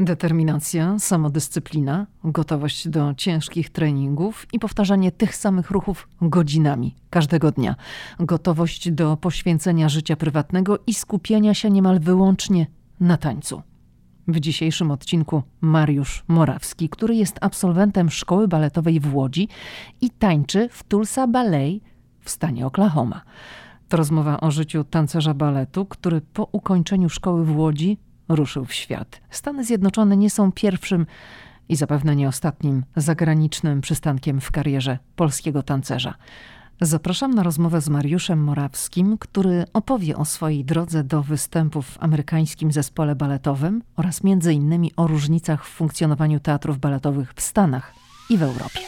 Determinacja, samodyscyplina, gotowość do ciężkich treningów i powtarzanie tych samych ruchów godzinami każdego dnia. Gotowość do poświęcenia życia prywatnego i skupienia się niemal wyłącznie na tańcu. W dzisiejszym odcinku Mariusz Morawski, który jest absolwentem szkoły baletowej w Łodzi i tańczy w Tulsa Ballet w stanie Oklahoma. To rozmowa o życiu tancerza baletu, który po ukończeniu szkoły w Łodzi ruszył w świat. Stany Zjednoczone nie są pierwszym i zapewne nie ostatnim zagranicznym przystankiem w karierze polskiego tancerza. Zapraszam na rozmowę z Mariuszem Morawskim, który opowie o swojej drodze do występów w amerykańskim zespole baletowym oraz między innymi o różnicach w funkcjonowaniu teatrów baletowych w Stanach i w Europie.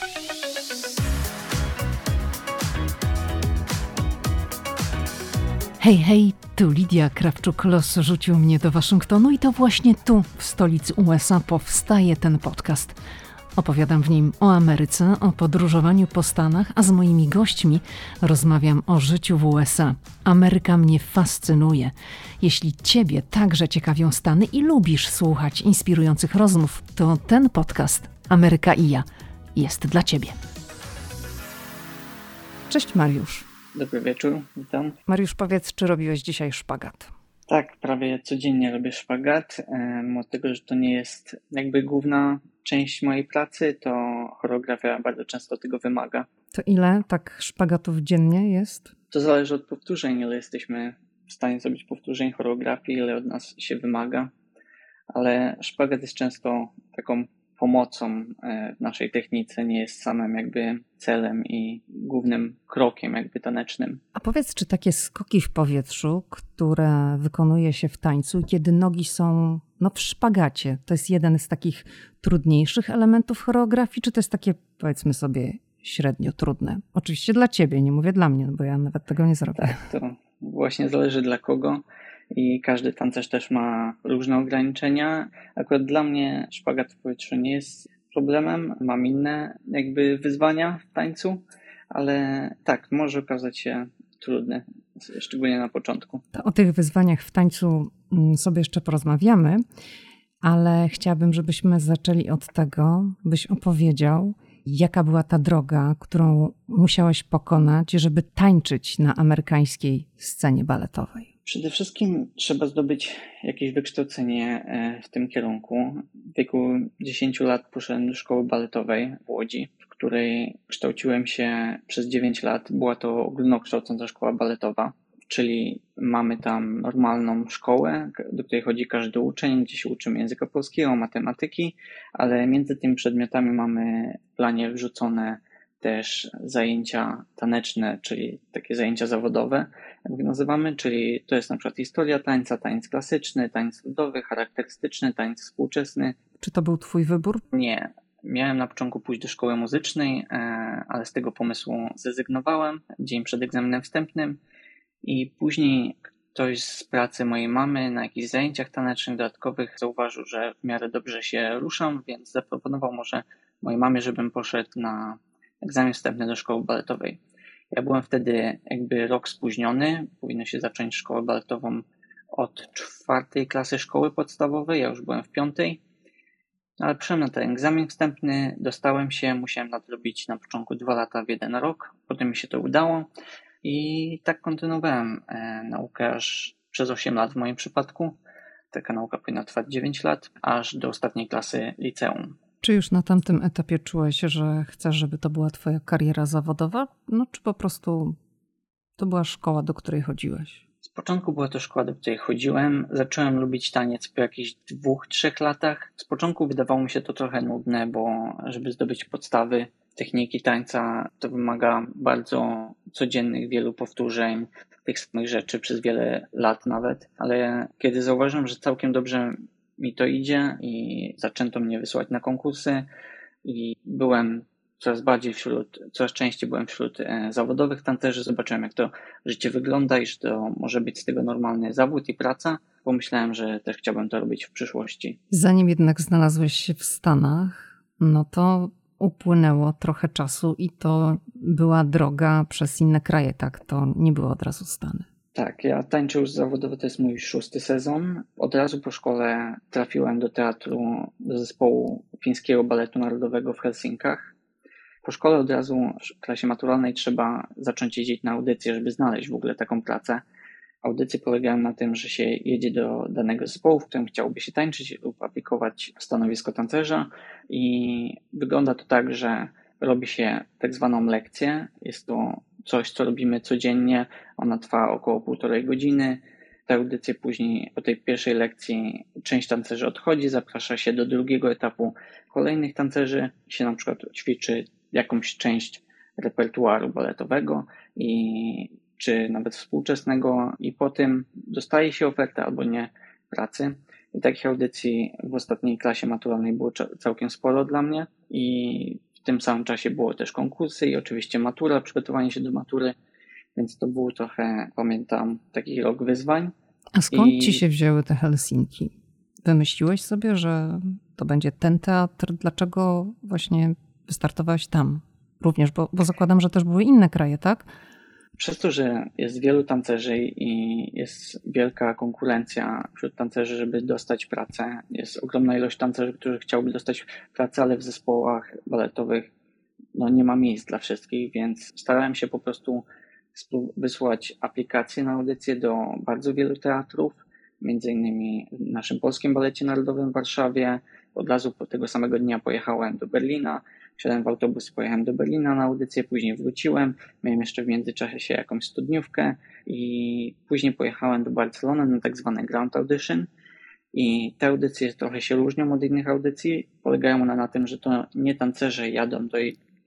Hej, hej, tu Lidia Krawczuk-Los rzucił mnie do Waszyngtonu i to właśnie tu, w stolicy USA, powstaje ten podcast. Opowiadam w nim o Ameryce, o podróżowaniu po Stanach, a z moimi gośćmi rozmawiam o życiu w USA. Ameryka mnie fascynuje. Jeśli Ciebie także ciekawią Stany i lubisz słuchać inspirujących rozmów, to ten podcast Ameryka i ja jest dla Ciebie. Cześć Mariusz. Dobry wieczór, witam. Mariusz, powiedz, czy robiłeś dzisiaj szpagat? Tak, prawie codziennie robię szpagat. Mimo tego, że to nie jest jakby główna część mojej pracy, to choreografia bardzo często tego wymaga. To ile tak szpagatów dziennie jest? To zależy od powtórzeń, ile jesteśmy w stanie zrobić powtórzeń choreografii, ile od nas się wymaga. Ale szpagat jest często taką pomocą e, w naszej technice, nie jest samym jakby celem i głównym krokiem jakby tanecznym. A powiedz, czy takie skoki w powietrzu, które wykonuje się w tańcu, kiedy nogi są no, w szpagacie, to jest jeden z takich trudniejszych elementów choreografii, czy to jest takie, powiedzmy sobie, średnio trudne? Oczywiście dla ciebie, nie mówię dla mnie, bo ja nawet tego nie zrobię. Tak, to właśnie zależy dla kogo i każdy tancerz też ma różne ograniczenia. Akurat dla mnie szpagat w powietrzu nie jest problemem, mam inne jakby wyzwania w tańcu, ale tak, może okazać się trudny, szczególnie na początku. To o tych wyzwaniach w tańcu mm, sobie jeszcze porozmawiamy, ale chciałabym, żebyśmy zaczęli od tego, byś opowiedział, jaka była ta droga, którą musiałeś pokonać, żeby tańczyć na amerykańskiej scenie baletowej. Przede wszystkim trzeba zdobyć jakieś wykształcenie e, w tym kierunku. W wieku 10 lat poszedłem do szkoły baletowej w Łodzi, w której kształciłem się przez 9 lat. Była to ogólnokształcąca szkoła baletowa, czyli mamy tam normalną szkołę, do której chodzi każdy uczeń, gdzie się uczymy języka polskiego, matematyki, ale między tymi przedmiotami mamy w planie wrzucone też zajęcia taneczne, czyli takie zajęcia zawodowe, jak nazywamy, czyli to jest na przykład historia tańca, tańc klasyczny, tańc ludowy, charakterystyczny, tańc współczesny. Czy to był Twój wybór? Nie. Miałem na początku pójść do szkoły muzycznej, e, ale z tego pomysłu zrezygnowałem dzień przed egzaminem wstępnym i później ktoś z pracy mojej mamy na jakichś zajęciach tanecznych dodatkowych zauważył, że w miarę dobrze się ruszam, więc zaproponował może mojej mamie, żebym poszedł na egzamin wstępny do szkoły baletowej. Ja byłem wtedy jakby rok spóźniony, powinno się zacząć szkołę baletową od czwartej klasy szkoły podstawowej, ja już byłem w piątej, ale przyszedłem na ten egzamin wstępny, dostałem się, musiałem nadrobić na początku dwa lata w jeden rok, potem mi się to udało i tak kontynuowałem e, naukę aż przez 8 lat w moim przypadku. Taka nauka powinna trwać 9 lat, aż do ostatniej klasy liceum. Czy już na tamtym etapie czułeś, że chcesz, żeby to była Twoja kariera zawodowa? No, czy po prostu to była szkoła, do której chodziłeś? Z początku była to szkoła, do której chodziłem. Zacząłem lubić taniec po jakichś dwóch, trzech latach. Z początku wydawało mi się to trochę nudne, bo żeby zdobyć podstawy techniki tańca, to wymaga bardzo codziennych wielu powtórzeń, tych samych rzeczy przez wiele lat nawet. Ale kiedy zauważyłem, że całkiem dobrze mi to idzie i zaczęto mnie wysyłać na konkursy i byłem coraz bardziej wśród, coraz częściej byłem wśród e, zawodowych tancerzy, zobaczyłem jak to życie wygląda i że to może być z tego normalny zawód i praca. Pomyślałem, że też chciałbym to robić w przyszłości. Zanim jednak znalazłeś się w Stanach, no to upłynęło trochę czasu i to była droga przez inne kraje, tak? To nie było od razu Stany. Tak, ja tańczę już zawodowo, to jest mój szósty sezon. Od razu po szkole trafiłem do teatru, do zespołu fińskiego baletu narodowego w Helsinkach. Po szkole od razu w klasie maturalnej trzeba zacząć jeździć na audycję, żeby znaleźć w ogóle taką pracę. Audycje polegają na tym, że się jedzie do danego zespołu, w którym chciałoby się tańczyć lub aplikować stanowisko tancerza i wygląda to tak, że robi się tak zwaną lekcję. Jest to coś, co robimy codziennie. Ona trwa około półtorej godziny. Te audycje później po tej pierwszej lekcji część tancerzy odchodzi, zaprasza się do drugiego etapu kolejnych tancerzy, się na przykład ćwiczy jakąś część repertuaru baletowego i czy nawet współczesnego i po tym dostaje się ofertę albo nie pracy. I takich audycji w ostatniej klasie maturalnej było całkiem sporo dla mnie i tym samym czasie było też konkursy i oczywiście matura, przygotowanie się do matury, więc to był trochę, pamiętam, taki rok wyzwań. A skąd I... ci się wzięły te Helsinki? Wymyśliłeś sobie, że to będzie ten teatr? Dlaczego właśnie wystartowałeś tam również? Bo, bo zakładam, że też były inne kraje, tak? Przez to, że jest wielu tancerzy i jest wielka konkurencja wśród tancerzy, żeby dostać pracę, jest ogromna ilość tancerzy, którzy chciałby dostać pracę, ale w zespołach baletowych no, nie ma miejsc dla wszystkich, więc starałem się po prostu wysłać aplikacje na audycję do bardzo wielu teatrów, między innymi w naszym Polskim Balecie Narodowym w Warszawie. Od razu tego samego dnia pojechałem do Berlina, Wsiadłem w autobus, pojechałem do Berlina na audycję, później wróciłem. Miałem jeszcze w międzyczasie jakąś studniówkę i później pojechałem do Barcelony na tak zwane Ground Audition. I te audycje trochę się różnią od innych audycji. Polegają one na tym, że to nie tancerze jadą do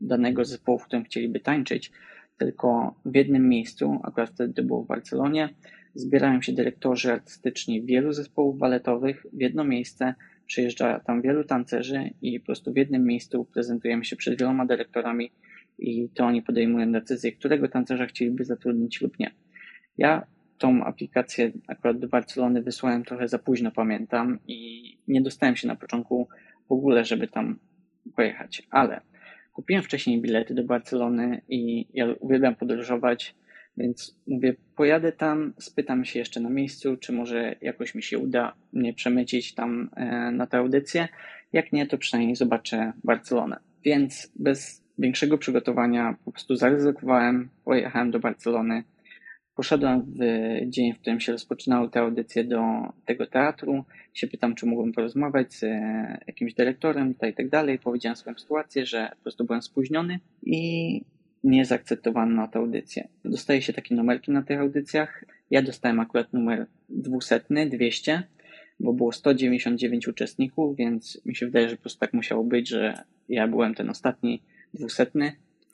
danego zespołu, w którym chcieliby tańczyć, tylko w jednym miejscu, akurat wtedy to było w Barcelonie, zbierają się dyrektorzy artystyczni wielu zespołów baletowych w jedno miejsce, Przyjeżdża tam wielu tancerzy i po prostu w jednym miejscu prezentujemy się przed wieloma dyrektorami i to oni podejmują decyzję, którego tancerza chcieliby zatrudnić lub nie. Ja tą aplikację akurat do Barcelony wysłałem trochę za późno, pamiętam, i nie dostałem się na początku w ogóle, żeby tam pojechać, ale kupiłem wcześniej bilety do Barcelony i ja uwielbiam podróżować więc mówię, pojadę tam, spytam się jeszcze na miejscu, czy może jakoś mi się uda mnie przemycić tam e, na tę audycję. Jak nie, to przynajmniej zobaczę Barcelonę. Więc bez większego przygotowania po prostu zaryzykowałem, pojechałem do Barcelony. Poszedłem w dzień, w którym się rozpoczynały te audycje do tego teatru. Się pytam, czy mógłbym porozmawiać z e, jakimś dyrektorem i tak dalej. Powiedziałem swoją sytuację, że po prostu byłem spóźniony i nie zaakceptowano na tę audycję. Dostaje się takie numerki na tych audycjach. Ja dostałem akurat numer 200, 200, bo było 199 uczestników, więc mi się wydaje, że po prostu tak musiało być, że ja byłem ten ostatni 200.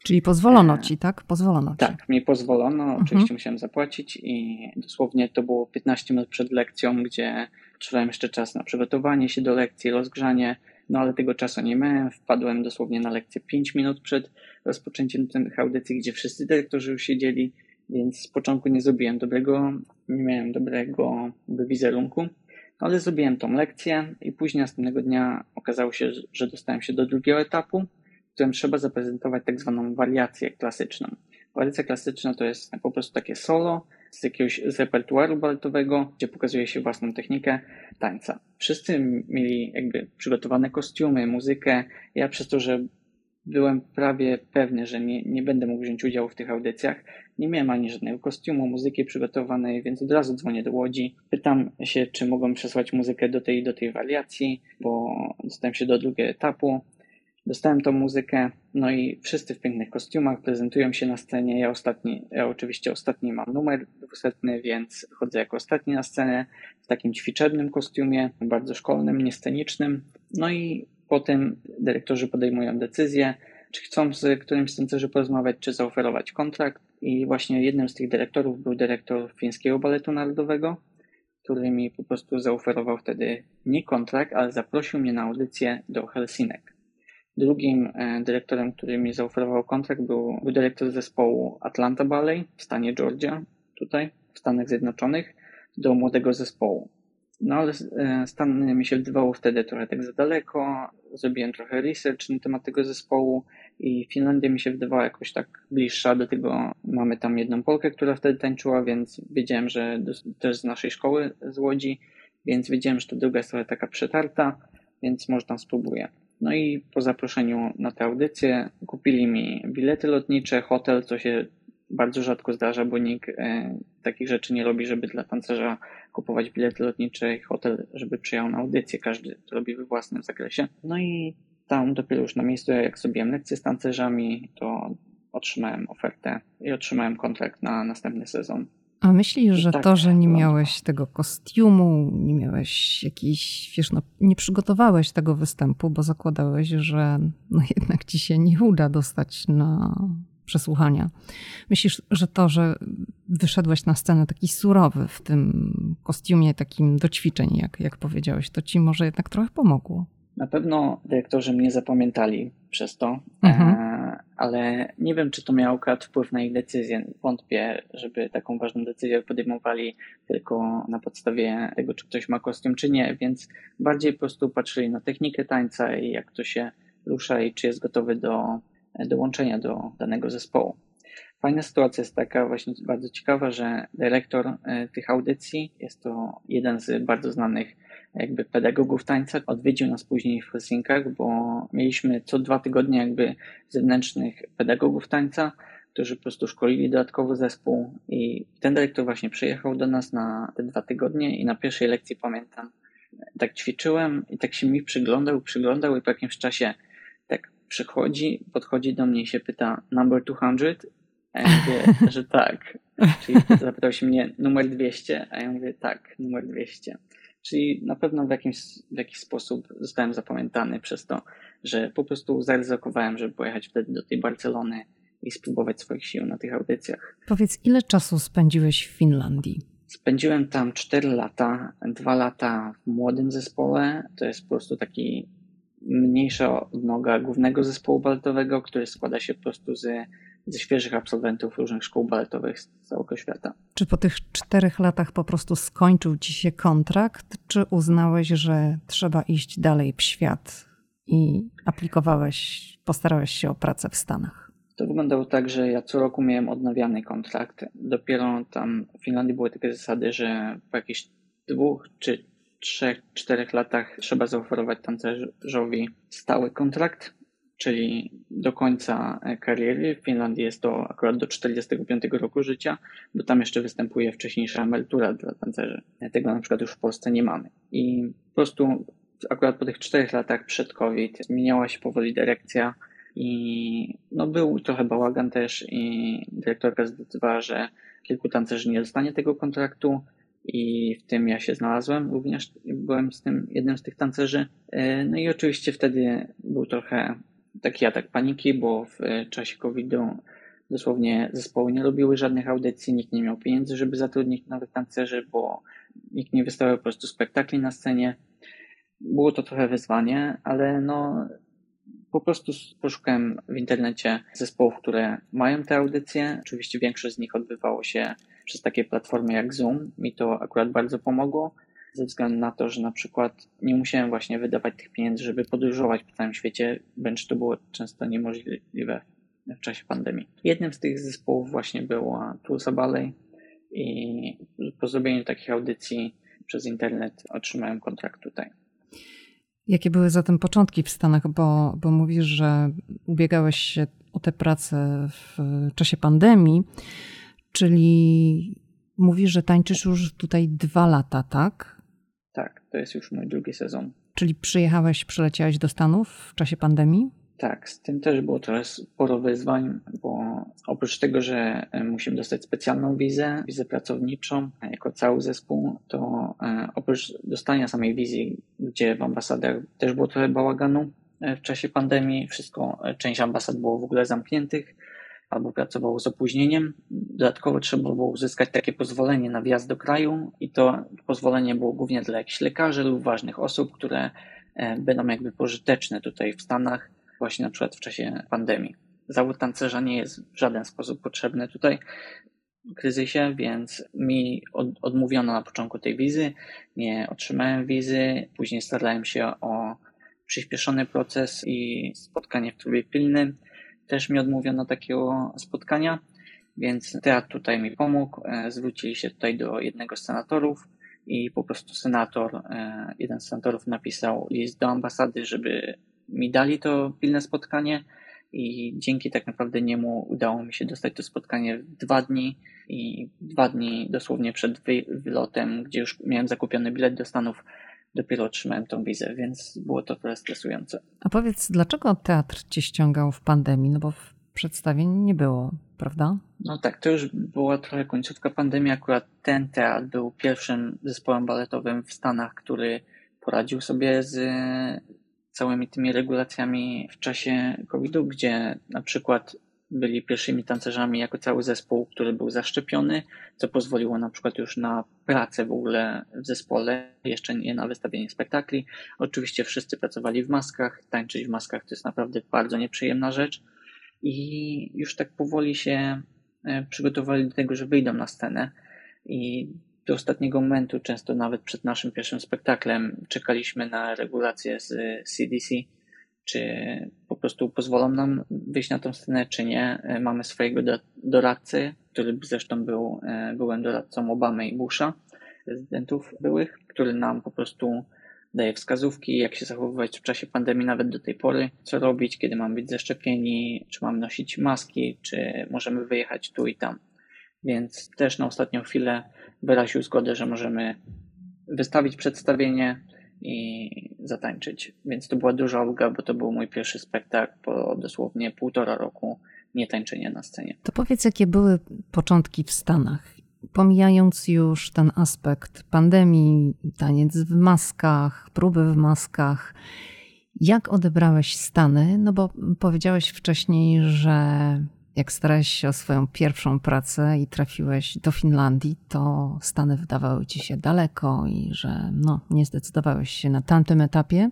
Czyli pozwolono e, ci, tak? Pozwolono ci. Tak, mi pozwolono, mhm. oczywiście musiałem zapłacić i dosłownie to było 15 minut przed lekcją, gdzie potrzebowałem jeszcze czas na przygotowanie się do lekcji, rozgrzanie, no ale tego czasu nie miałem. Wpadłem dosłownie na lekcję 5 minut przed rozpoczęciem tych audycji, gdzie wszyscy dyrektorzy już siedzieli, więc z początku nie zrobiłem dobrego, nie miałem dobrego wizerunku, no, ale zrobiłem tą lekcję i później następnego dnia okazało się, że dostałem się do drugiego etapu, w którym trzeba zaprezentować tak zwaną wariację klasyczną. Wariacja klasyczna to jest po prostu takie solo, z jakiegoś z repertuaru baletowego, gdzie pokazuje się własną technikę tańca. Wszyscy mieli jakby przygotowane kostiumy, muzykę. Ja przez to, że byłem prawie pewny, że nie, nie będę mógł wziąć udziału w tych audycjach. Nie miałem ani żadnego kostiumu, muzyki przygotowanej, więc od razu dzwonię do Łodzi. Pytam się, czy mogą przesłać muzykę do tej do tej wariacji, bo dostałem się do drugiego etapu. Dostałem tą muzykę, no i wszyscy w pięknych kostiumach prezentują się na scenie. Ja ostatni, ja oczywiście ostatni mam numer dwusetny, więc chodzę jako ostatni na scenę w takim ćwiczebnym kostiumie, bardzo szkolnym, niescenicznym. No i potem dyrektorzy podejmują decyzję, czy chcą z którymś z tancerzy porozmawiać, czy zaoferować kontrakt. I właśnie jednym z tych dyrektorów był dyrektor Fińskiego Baletu Narodowego, który mi po prostu zaoferował wtedy nie kontrakt, ale zaprosił mnie na audycję do Helsinek. Drugim e, dyrektorem, który mi zaoferował kontrakt, był, był dyrektor zespołu Atlanta Ballet w stanie Georgia, tutaj w Stanach Zjednoczonych, do młodego zespołu. No ale e, Stan mi się wydawało wtedy trochę tak za daleko. Zrobiłem trochę research na temat tego zespołu i Finlandia mi się wydawała jakoś tak bliższa do tego. Mamy tam jedną Polkę, która wtedy tańczyła, więc wiedziałem, że też z naszej szkoły z Łodzi, więc wiedziałem, że ta druga jest trochę taka przetarta, więc może tam spróbuję. No i po zaproszeniu na tę audycję kupili mi bilety lotnicze, hotel, co się bardzo rzadko zdarza, bo nikt e, takich rzeczy nie robi, żeby dla tancerza kupować bilety lotnicze i hotel, żeby przyjechał na audycję. Każdy to robi we własnym zakresie. No i tam dopiero już na miejscu, jak zrobiłem lekcje z tancerzami, to otrzymałem ofertę i otrzymałem kontrakt na następny sezon. A myślisz, że tak, to, że nie miałeś tego kostiumu, nie miałeś jakiś, wiesz, no, nie przygotowałeś tego występu, bo zakładałeś, że no jednak ci się nie uda dostać na przesłuchania. Myślisz, że to, że wyszedłeś na scenę taki surowy w tym kostiumie takim do ćwiczeń, jak, jak powiedziałeś, to ci może jednak trochę pomogło? Na pewno dyrektorzy mnie zapamiętali przez to, mhm. E, ale nie wiem, czy to miało akurat wpływ na ich decyzję. Wątpię, żeby taką ważną decyzję podejmowali tylko na podstawie tego, czy ktoś ma kostium, czy nie, więc bardziej po prostu patrzyli na technikę tańca i jak to się rusza i czy jest gotowy do dołączenia do danego zespołu. Fajna sytuacja jest taka, właśnie bardzo ciekawa, że dyrektor e, tych audycji, jest to jeden z bardzo znanych jakby pedagogów tańca, odwiedził nas później w Helsinkach, bo mieliśmy co dwa tygodnie jakby zewnętrznych pedagogów tańca, którzy po prostu szkolili dodatkowo zespół i ten dyrektor właśnie przyjechał do nas na te dwa tygodnie i na pierwszej lekcji pamiętam, tak ćwiczyłem i tak się mi przyglądał, przyglądał i po jakimś czasie tak przychodzi, podchodzi do mnie i się pyta number 200? A ja mówię, że tak. Czyli zapytał się mnie numer 200, a ja mówię tak, numer 200. Czyli na pewno w jakimś, w jakiś sposób zostałem zapamiętany przez to, że po prostu zaryzykowałem, żeby pojechać wtedy do tej Barcelony i spróbować swoich sił na tych audycjach. Powiedz, ile czasu spędziłeś w Finlandii? Spędziłem tam 4 lata, 2 lata w młodym zespole. To jest po prostu taki mniejsza odnoga głównego zespołu baletowego, który składa się po prostu z, ze świeżych absolwentów różnych szkół baletowych z całego świata. Czy po tych czterech latach po prostu skończył ci się kontrakt, czy uznałeś, że trzeba iść dalej w świat i aplikowałeś, postarałeś się o pracę w Stanach? To wyglądało tak, że ja co roku miałem odnawiany kontrakt. Dopiero tam w Finlandii były takie zasady, że po jakichś dwóch czy 3-4 latach trzeba zaoferować tancerzowi stały kontrakt, czyli do końca kariery. W Finlandii jest to akurat do 45 roku życia, bo tam jeszcze występuje wcześniejsza emerytura dla tancerzy. Tego na przykład już w Polsce nie mamy. I po prostu akurat po tych 4 latach przed COVID zmieniała się powoli dyrekcja i no był trochę bałagan też i dyrektorka zdecydowała, że kilku tancerzy nie dostanie tego kontraktu i w tym ja się znalazłem, również byłem z tym jednym z tych tancerzy. E, no i oczywiście wtedy był trochę taki atak paniki, bo w czasie COVID-u dosłownie zespoły nie robiły żadnych audycji, nikt nie miał pieniędzy, żeby zatrudnić nowych tancerzy, bo nikt nie wystawiał po prostu spektakli na scenie. Było to trochę wyzwanie, ale no po prostu poszukałem w internecie zespołów, które mają te audycje. Oczywiście większość z nich odbywało się przez takie platformy jak Zoom. Mi to akurat bardzo pomogło, ze względu na to, że na przykład nie musiałem właśnie wydawać tych pieniędzy, żeby podróżować po całym świecie, wręcz to było często niemożliwe w czasie pandemii. Jednym z tych zespołów właśnie była Tulsa Ballet i po zrobieniu takich audycji przez internet otrzymałem kontrakt tutaj. Jakie były zatem początki w Stanach? Bo, bo mówisz, że ubiegałeś się o tę pracę w czasie pandemii, czyli mówisz, że tańczysz już tutaj dwa lata, tak? To jest już mój drugi sezon. Czyli przyjechałeś, przyleciałeś do Stanów w czasie pandemii? Tak, z tym też było trochę sporo wyzwań, bo oprócz tego, że e, musimy dostać specjalną wizę, wizę pracowniczą jako cały zespół, to e, oprócz dostania samej wizji, gdzie w ambasadach też było trochę bałaganu e, w czasie pandemii, wszystko, część ambasad było w ogóle zamkniętych albo pracowało z opóźnieniem. Dodatkowo trzeba było uzyskać takie pozwolenie na wjazd do kraju i to pozwolenie było głównie dla jakichś lekarzy lub ważnych osób, które będą jakby pożyteczne tutaj w Stanach właśnie na przykład w czasie pandemii. Zawód tancerza nie jest w żaden sposób potrzebny tutaj w kryzysie, więc mi od, odmówiono na początku tej wizy, nie otrzymałem wizy, później starałem się o przyspieszony proces i spotkanie w trybie pilnym. Też mi odmówiono takiego spotkania, więc teatr tutaj mi pomógł. E, zwrócili się tutaj do jednego z senatorów i po prostu senator, e, jeden z senatorów napisał list do ambasady, żeby mi dali to pilne spotkanie i dzięki tak naprawdę niemu udało mi się dostać to spotkanie w dwa dni i dwa dni dosłownie przed wylotem, gdzie już miałem zakupiony bilet do Stanów, dopiero otrzymałem tą wizę, więc było to trochę stresujące. A powiedz, dlaczego teatr cię ściągał w pandemii? No bo w przedstawień nie było, prawda? No tak, to już była trochę końcówka pandemii. Akurat ten teatr był pierwszym zespołem baletowym w Stanach, który poradził sobie z całymi tymi regulacjami w czasie COVID-u, gdzie na przykład byli pierwszymi tancerzami jako cały zespół, który był zaszczepiony, co pozwoliło na przykład już na pracę w ogóle w zespole, jeszcze nie na wystawienie spektakli. Oczywiście wszyscy pracowali w maskach, tańczyć w maskach to jest naprawdę bardzo nieprzyjemna rzecz. I już tak powoli się e, przygotowali do tego, że wyjdą na scenę. I do ostatniego momentu, często nawet przed naszym pierwszym spektaklem, czekaliśmy na regulacje z CDC, czy po prostu pozwolą nam wyjść na tą scenę, czy nie. E, mamy swojego doradcę, który zresztą był e, byłem doradcą Obamy i Busha, prezydentów byłych, który nam po prostu daje wskazówki, jak się zachowywać w czasie pandemii, nawet do tej pory, co robić, kiedy mamy być zaszczepieni, czy mamy nosić maski, czy możemy wyjechać tu i tam. Więc też na ostatnią chwilę wyraził zgodę, że możemy wystawić przedstawienie i zatańczyć. Więc to była duża ulga, bo to był mój pierwszy spektakl po dosłownie półtora roku nietańczenia na scenie. To powiedz, jakie były początki w Stanach? Pomijając już ten aspekt pandemii, taniec w maskach, próby w maskach, jak odebrałeś Stany? No bo powiedziałeś wcześniej, że jak starałeś się o swoją pierwszą pracę i trafiłeś do Finlandii, to Stany wydawały ci się daleko i że no, nie zdecydowałeś się na tamtym etapie.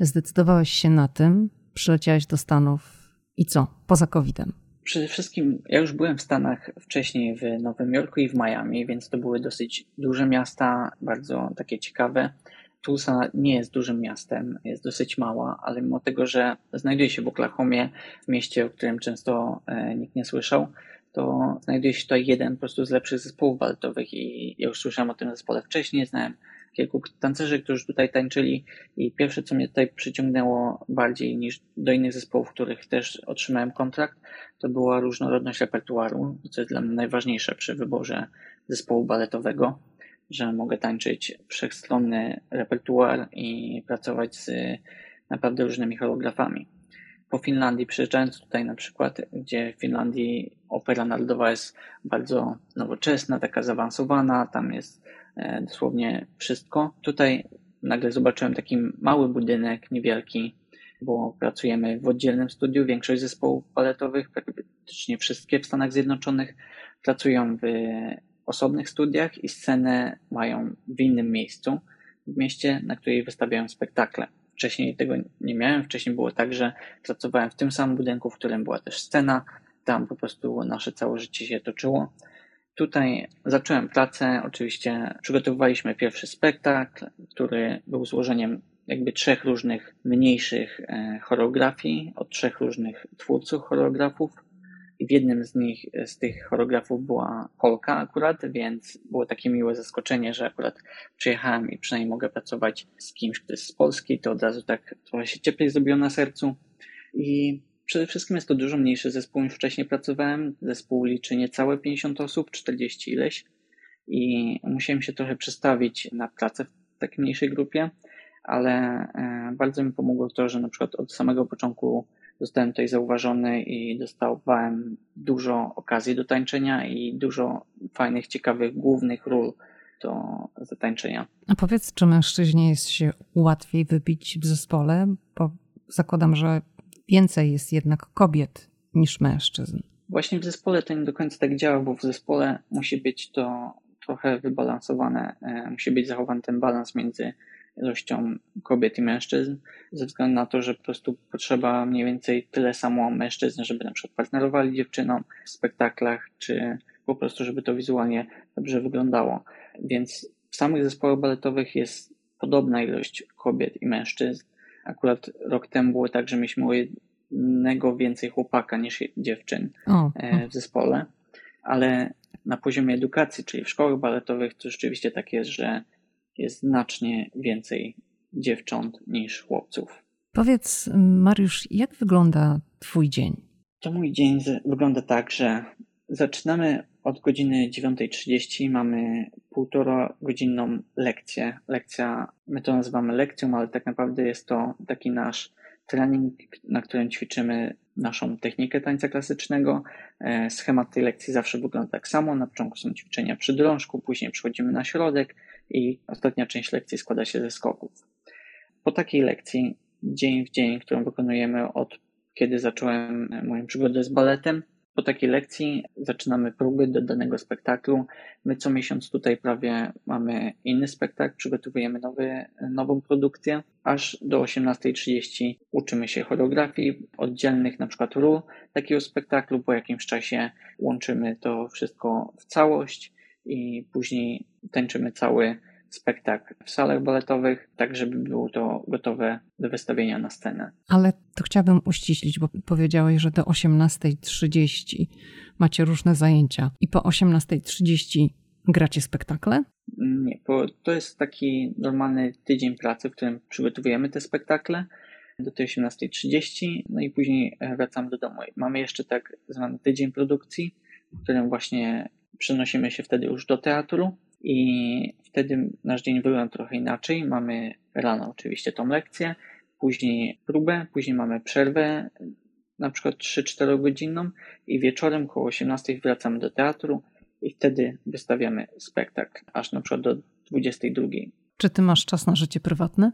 Zdecydowałeś się na tym, przyleciałeś do Stanów i co? Poza COVID-em. Przede wszystkim ja już byłem w Stanach wcześniej w Nowym Jorku i w Miami, więc to były dosyć duże miasta, bardzo takie ciekawe. Tulsa nie jest dużym miastem, jest dosyć mała, ale mimo tego, że znajduje się w Oklahomie, mieście, o którym często e, nikt nie słyszał, to znajduje się tutaj jeden po prostu z lepszych zespołów baletowych i ja już słyszałem o tym zespole wcześniej, znałem kilku tancerzy, którzy tutaj tańczyli i pierwsze, co mnie tutaj przyciągnęło bardziej niż do innych zespołów, których też otrzymałem kontrakt, to była różnorodność repertuaru, co jest dla mnie najważniejsze przy wyborze zespołu baletowego że mogę tańczyć wszechstronny repertuar i pracować z naprawdę różnymi choreografami. Po Finlandii, przyjeżdżając tutaj na przykład, gdzie w Finlandii opera narodowa jest bardzo nowoczesna, taka zaawansowana, tam jest e, dosłownie wszystko. Tutaj nagle zobaczyłem taki mały budynek, niewielki, bo pracujemy w oddzielnym studiu. Większość zespołów baletowych, praktycznie wszystkie w Stanach Zjednoczonych, pracują w osobnych studiach i scenę mają w innym miejscu, w mieście, na której wystawiają spektakle. Wcześniej tego nie miałem. Wcześniej było tak, że pracowałem w tym samym budynku, w którym była też scena. Tam po prostu nasze całe życie się toczyło. Tutaj zacząłem pracę. Oczywiście przygotowywaliśmy pierwszy spektakl, który był złożeniem jakby trzech różnych mniejszych e, choreografii od trzech różnych twórców choreografów w jednym z nich, z tych choreografów była Polka akurat, więc było takie miłe zaskoczenie, że akurat przyjechałem i przynajmniej mogę pracować z kimś, kto jest z Polski, to od razu tak trochę się cieplej zrobiło na sercu i przede wszystkim jest to dużo mniejszy zespół niż wcześniej pracowałem. Zespół liczy niecałe 50 osób, 40 ileś i musiałem się trochę przestawić na pracę w takiej mniejszej grupie, ale e, bardzo mi pomogło to, że na przykład od samego początku zostałem tutaj zauważony i dostawałem dużo okazji do tańczenia i dużo fajnych, ciekawych, głównych ról do zatańczenia. A powiedz, czy mężczyźnie jest się łatwiej wybić w zespole? Bo zakładam, że więcej jest jednak kobiet niż mężczyzn. Właśnie w zespole to nie do końca tak działa, bo w zespole musi być to trochę wybalansowane, e, musi być zachowany ten balans między ilością kobiet i mężczyzn, ze względu na to, że po prostu potrzeba mniej więcej tyle samo mężczyzn, żeby na przykład partnerowali dziewczynom w spektaklach, czy po prostu, żeby to wizualnie dobrze wyglądało. Więc w samych zespołach baletowych jest podobna ilość kobiet i mężczyzn. Akurat rok temu było tak, że mieliśmy o jednego więcej chłopaka niż dziewczyn o. w zespole, ale na poziomie edukacji, czyli w szkołach baletowych, to rzeczywiście tak jest, że jest znacznie więcej dziewcząt niż chłopców. Powiedz, Mariusz, jak wygląda Twój dzień? To mój dzień wygląda tak, że zaczynamy od godziny 9.30, mamy półtora godzinną lekcję. Lekcja, my to nazywamy lekcją, ale tak naprawdę jest to taki nasz trening, na którym ćwiczymy naszą technikę tańca klasycznego. E, schemat tej lekcji zawsze wygląda tak samo. Na początku są ćwiczenia przy drążku, później przechodzimy na środek i ostatnia część lekcji składa się ze skoków. Po takiej lekcji, dzień w dzień, którą wykonujemy od kiedy zacząłem moją przygodę z baletem, po takiej lekcji zaczynamy próby do danego spektaklu. My co miesiąc tutaj prawie mamy inny spektakl, przygotowujemy nowy, nową produkcję. Aż do 18.30 uczymy się choreografii oddzielnych, na przykład ról takiego spektaklu. Po jakimś czasie łączymy to wszystko w całość i później tańczymy cały spektakl w salach baletowych, tak żeby było to gotowe do wystawienia na scenę. Ale to chciałabym uściślić, bo powiedziałeś, że do 18.30 macie różne zajęcia i po 18.30 gracie spektakle? Nie, bo to jest taki normalny tydzień pracy, w którym przygotowujemy te spektakle do tej 18.30, no i później wracamy do domu. Mamy jeszcze tak zwany tydzień produkcji, w którym właśnie przenosimy się wtedy już do teatru i wtedy nasz dzień wygląda trochę inaczej. Mamy rano oczywiście tą lekcję, później próbę, później mamy przerwę, na przykład 3-4 godzinną i wieczorem koło 18 wracamy do teatru i wtedy wystawiamy spektakl, aż na przykład do 22. Czy ty masz czas na życie prywatne?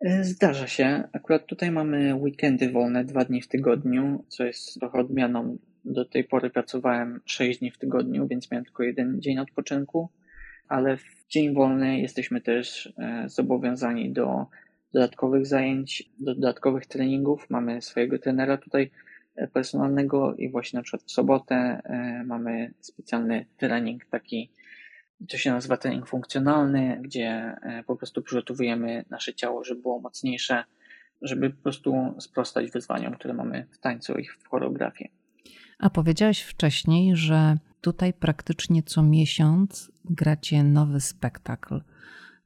E, zdarza się. Akurat tutaj mamy weekendy wolne, dwa dni w tygodniu, co jest trochę odmianą. Do tej pory pracowałem 6 dni w tygodniu, więc miałem tylko jeden dzień odpoczynku ale w dzień wolny jesteśmy też e, zobowiązani do dodatkowych zajęć, do dodatkowych treningów. Mamy swojego trenera tutaj e, personalnego i właśnie na przykład w sobotę e, mamy specjalny trening taki, to się nazywa trening funkcjonalny, gdzie po prostu przygotowujemy nasze ciało, żeby było mocniejsze, żeby po prostu sprostać wyzwaniom, które mamy w tańcu i w choreografii. A powiedziałeś wcześniej, że tutaj praktycznie co miesiąc gracie nowy spektakl.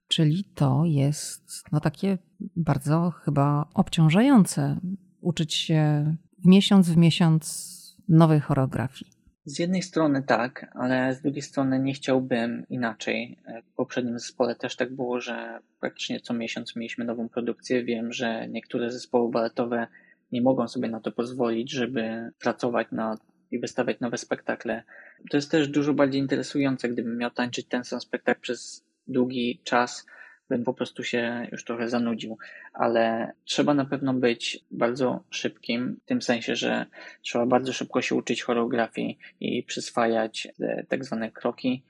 Czyli to jest no takie bardzo chyba obciążające uczyć się miesiąc w miesiąc nowej choreografii. Z jednej strony tak, ale z drugiej strony nie chciałbym inaczej. W poprzednim zespole też tak było, że praktycznie co miesiąc mieliśmy nową produkcję. Wiem, że niektóre zespoły baletowe nie mogą sobie na to pozwolić, żeby pracować nad i wystawiać nowe spektakle. To jest też dużo bardziej interesujące, gdybym miał tańczyć ten sam spektakl przez długi czas, bym po prostu się już trochę zanudził, ale trzeba na pewno być bardzo szybkim, w tym sensie, że trzeba bardzo szybko się uczyć choreografii i przyswajać tak zwane kroki.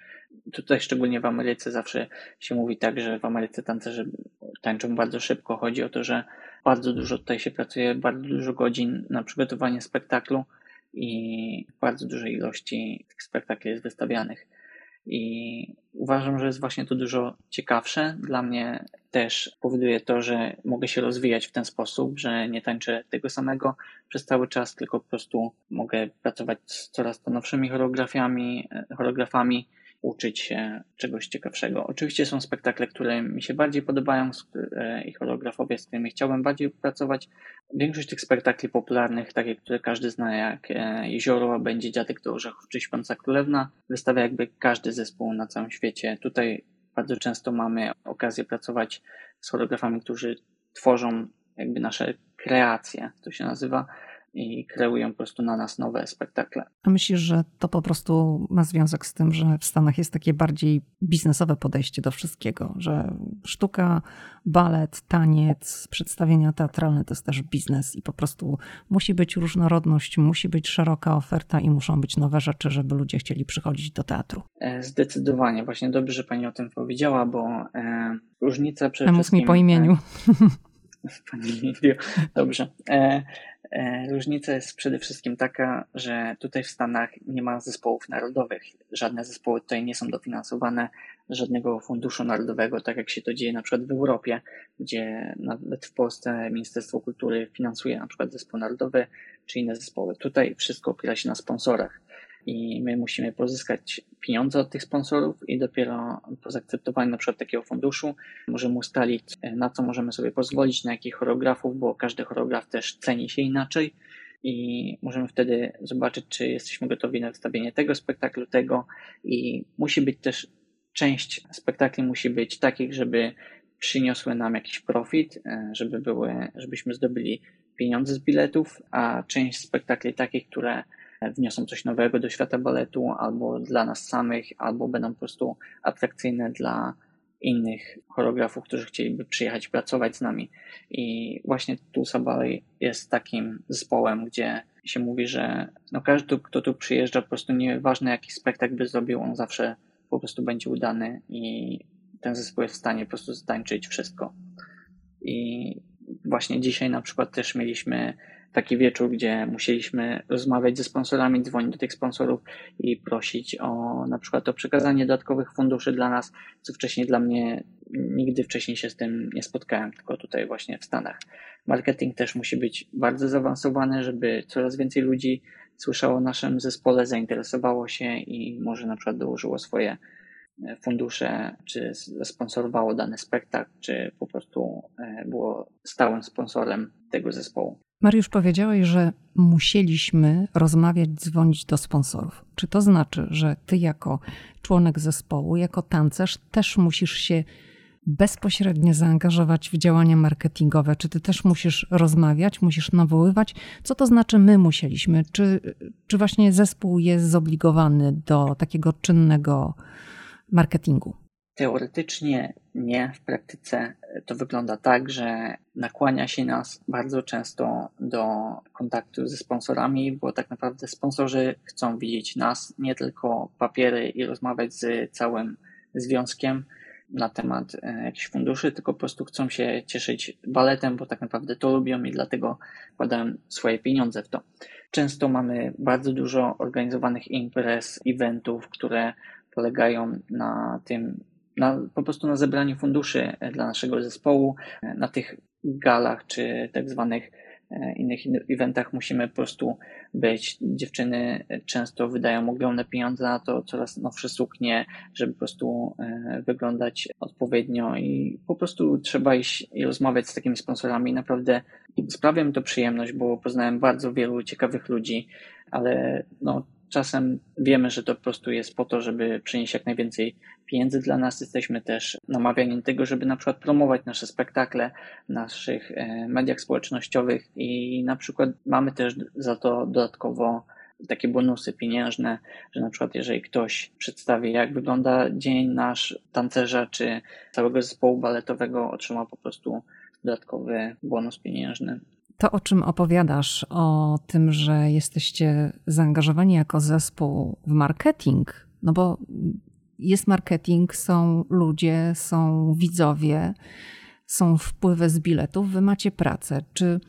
Tutaj szczególnie w Ameryce zawsze się mówi tak, że w Ameryce tancerze tańczą bardzo szybko. Chodzi o to, że bardzo dużo tutaj się pracuje, bardzo dużo godzin na przygotowanie spektaklu, i bardzo dużej ilości tych spektakli jest wystawianych. I uważam, że jest właśnie to dużo ciekawsze. Dla mnie też powoduje to, że mogę się rozwijać w ten sposób, że nie tańczę tego samego przez cały czas, tylko po prostu mogę pracować z coraz to nowszymi choreografiami, choreografami uczyć się czegoś ciekawszego. Oczywiście są spektakle, które mi się bardziej podobają e, i choreografowie, z którymi chciałbym bardziej pracować. Większość tych spektakli popularnych, takie, które każdy zna, jak e, Jezioro, Będzie Dziadek do Orzechów czy Śpiąca Królewna, wystawia jakby każdy zespół na całym świecie. Tutaj bardzo często mamy okazję pracować z choreografami, którzy tworzą jakby nasze kreacje, to się nazywa i kreują po prostu na nas nowe spektakle. A myślisz, że to po prostu ma związek z tym, że w Stanach jest takie bardziej biznesowe podejście do wszystkiego, że sztuka, balet, taniec, przedstawienia teatralne to jest też biznes i po prostu musi być różnorodność, musi być szeroka oferta i muszą być nowe rzeczy, żeby ludzie chcieli przychodzić do teatru. E, zdecydowanie, właśnie dobrze, że Pani o tym powiedziała, bo e, różnica przede Mów mi po imieniu. E, Pani Lidio, dobrze. E, e, różnica jest przede wszystkim taka, że tutaj w Stanach nie ma zespołów narodowych. Żadne zespoły tutaj nie są dofinansowane, żadnego funduszu narodowego, tak jak się to dzieje na przykład w Europie, gdzie nawet w Polsce Ministerstwo Kultury finansuje na przykład zespół narodowy czy inne zespoły. Tutaj wszystko opiera się na sponsorach i my musimy pozyskać pieniądze od tych sponsorów i dopiero po zaakceptowaniu na przykład takiego funduszu możemy ustalić, na co możemy sobie pozwolić, na jakich choreografów, bo każdy choreograf też ceni się inaczej i możemy wtedy zobaczyć, czy jesteśmy gotowi na wystawienie tego spektaklu, tego i musi być też część spektakli musi być takich, żeby przyniosły nam jakiś profit, e, żeby były, żebyśmy zdobyli pieniądze z biletów, a część spektakli takich, które wniosą coś nowego do świata baletu, albo dla nas samych, albo będą po prostu atrakcyjne dla innych choreografów, którzy chcieliby przyjechać pracować z nami. I właśnie Tulsa Ballet jest takim zespołem, gdzie się mówi, że no każdy, kto tu przyjeżdża, po prostu nieważne jaki spektakl by zrobił, on zawsze po prostu będzie udany i ten zespół jest w stanie po prostu ztańczyć wszystko. I właśnie dzisiaj na przykład też mieliśmy taki wieczór, gdzie musieliśmy rozmawiać ze sponsorami, dzwonić do tych sponsorów i prosić o na przykład o przekazanie dodatkowych funduszy dla nas, co wcześniej dla mnie nigdy wcześniej się z tym nie spotkałem, tylko tutaj właśnie w Stanach. Marketing też musi być bardzo zaawansowany, żeby coraz więcej ludzi słyszało o naszym zespole, zainteresowało się i może na przykład dołożyło swoje fundusze, czy sponsorowało dany spektakl, czy po prostu e, było stałym sponsorem tego zespołu. Mariusz, powiedziałeś, że musieliśmy rozmawiać, dzwonić do sponsorów. Czy to znaczy, że ty jako członek zespołu, jako tancerz też musisz się bezpośrednio zaangażować w działania marketingowe? Czy ty też musisz rozmawiać, musisz nawoływać? Co to znaczy my musieliśmy? Czy, czy właśnie zespół jest zobligowany do takiego czynnego marketingu? Teoretycznie nie, w praktyce to wygląda tak, że nakłania się nas bardzo często do kontaktu ze sponsorami, bo tak naprawdę sponsorzy chcą widzieć nas, nie tylko papiery i rozmawiać z całym związkiem na temat e, jakichś funduszy, tylko po prostu chcą się cieszyć baletem, bo tak naprawdę to lubią i dlatego wkładają swoje pieniądze w to. Często mamy bardzo dużo organizowanych imprez, eventów, które polegają na tym, na, po prostu na zebraniu funduszy e, dla naszego zespołu. E, na tych galach czy tak zwanych e, innych eventach musimy po prostu być. Dziewczyny często wydają ogromne pieniądze na to, coraz nowsze suknie, żeby po prostu wyglądać odpowiednio i po prostu trzeba iść i rozmawiać z takimi sponsorami. Naprawdę sprawia mi to przyjemność, bo poznałem bardzo wielu ciekawych ludzi, ale no, Czasem wiemy, że to po prostu jest po to, żeby przynieść jak najwięcej pieniędzy dla nas. Jesteśmy też namawiani do tego, żeby na przykład promować nasze spektakle w naszych e, mediach społecznościowych i na przykład mamy też za to dodatkowo takie bonusy pieniężne, że na przykład jeżeli ktoś przedstawi, jak wygląda dzień nasz tancerza czy całego zespołu baletowego, otrzyma po prostu dodatkowy bonus pieniężny. To, o czym opowiadasz, o tym, że jesteście zaangażowani jako zespół w marketing, no bo jest marketing, są ludzie, są widzowie, są wpływy z biletów, wy macie pracę. Czy,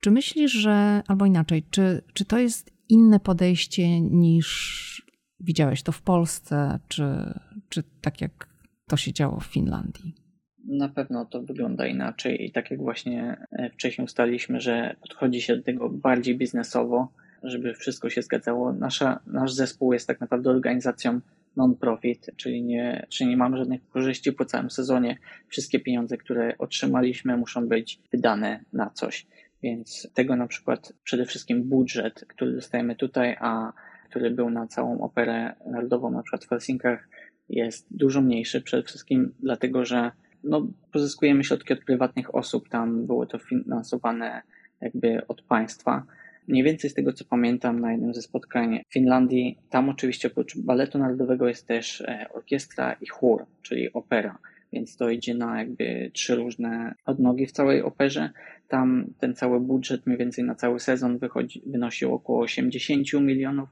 czy myślisz, że, albo inaczej, czy, czy to jest inne podejście niż widziałeś to w Polsce, czy, czy tak jak to się działo w Finlandii? Na pewno to wygląda inaczej i tak jak właśnie e, wcześniej ustaliliśmy, że podchodzi się do tego bardziej biznesowo, żeby wszystko się zgadzało. Nasza, nasz zespół jest tak naprawdę organizacją non-profit, czyli nie, czyli nie mamy żadnych korzyści po całym sezonie. Wszystkie pieniądze, które otrzymaliśmy, muszą być wydane na coś. Więc tego na przykład przede wszystkim budżet, który dostajemy tutaj, a który był na całą operę narodową, na przykład w Helsinkach, jest dużo mniejszy. Przede wszystkim dlatego, że no, pozyskujemy środki od prywatnych osób, tam było to finansowane jakby od państwa. Mniej więcej z tego co pamiętam na jednym ze spotkań w Finlandii, tam oczywiście oprócz baletu narodowego jest też e, orkiestra i chór, czyli opera, więc to idzie na jakby trzy różne odnogi w całej operze. Tam ten cały budżet mniej więcej na cały sezon wychodzi, wynosił około 80 milionów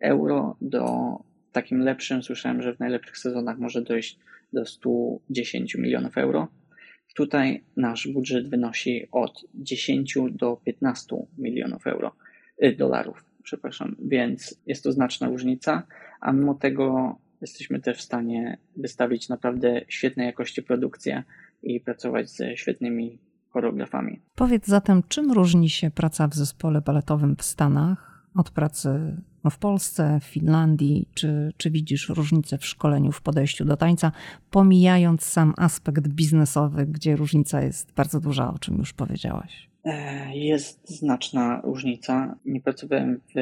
euro. Do takim lepszym słyszałem, że w najlepszych sezonach może dojść do 110 milionów euro. Tutaj nasz budżet wynosi od 10 do 15 milionów euro, y, dolarów, przepraszam, więc jest to znaczna różnica, a mimo tego jesteśmy też w stanie wystawić naprawdę świetnej jakości produkcje i pracować ze świetnymi choreografami. Powiedz zatem, czym różni się praca w zespole baletowym w Stanach od pracy w Polsce, w Finlandii? Czy, czy widzisz różnicę w szkoleniu, w podejściu do tańca, pomijając sam aspekt biznesowy, gdzie różnica jest bardzo duża, o czym już powiedziałaś? E, jest znaczna różnica. Nie pracowałem w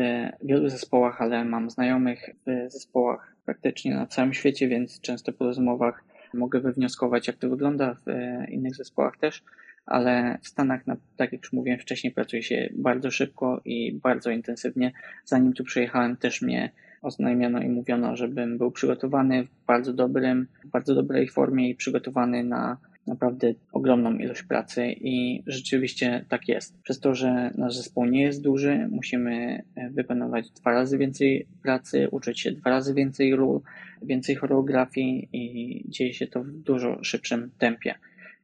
wielu zespołach, ale mam znajomych w zespołach praktycznie na całym świecie, więc często po rozmowach mogę wywnioskować, jak to wygląda w innych zespołach też ale w Stanach, tak jak już mówiłem wcześniej, pracuje się bardzo szybko i bardzo intensywnie. Zanim tu przyjechałem, też mnie oznajmiono i mówiono, żebym był przygotowany w bardzo dobrym, w bardzo dobrej formie i przygotowany na naprawdę ogromną ilość pracy i rzeczywiście tak jest. Przez to, że nasz zespół nie jest duży, musimy wykonywać dwa razy więcej pracy, uczyć się dwa razy więcej ról, więcej choreografii i dzieje się to w dużo szybszym tempie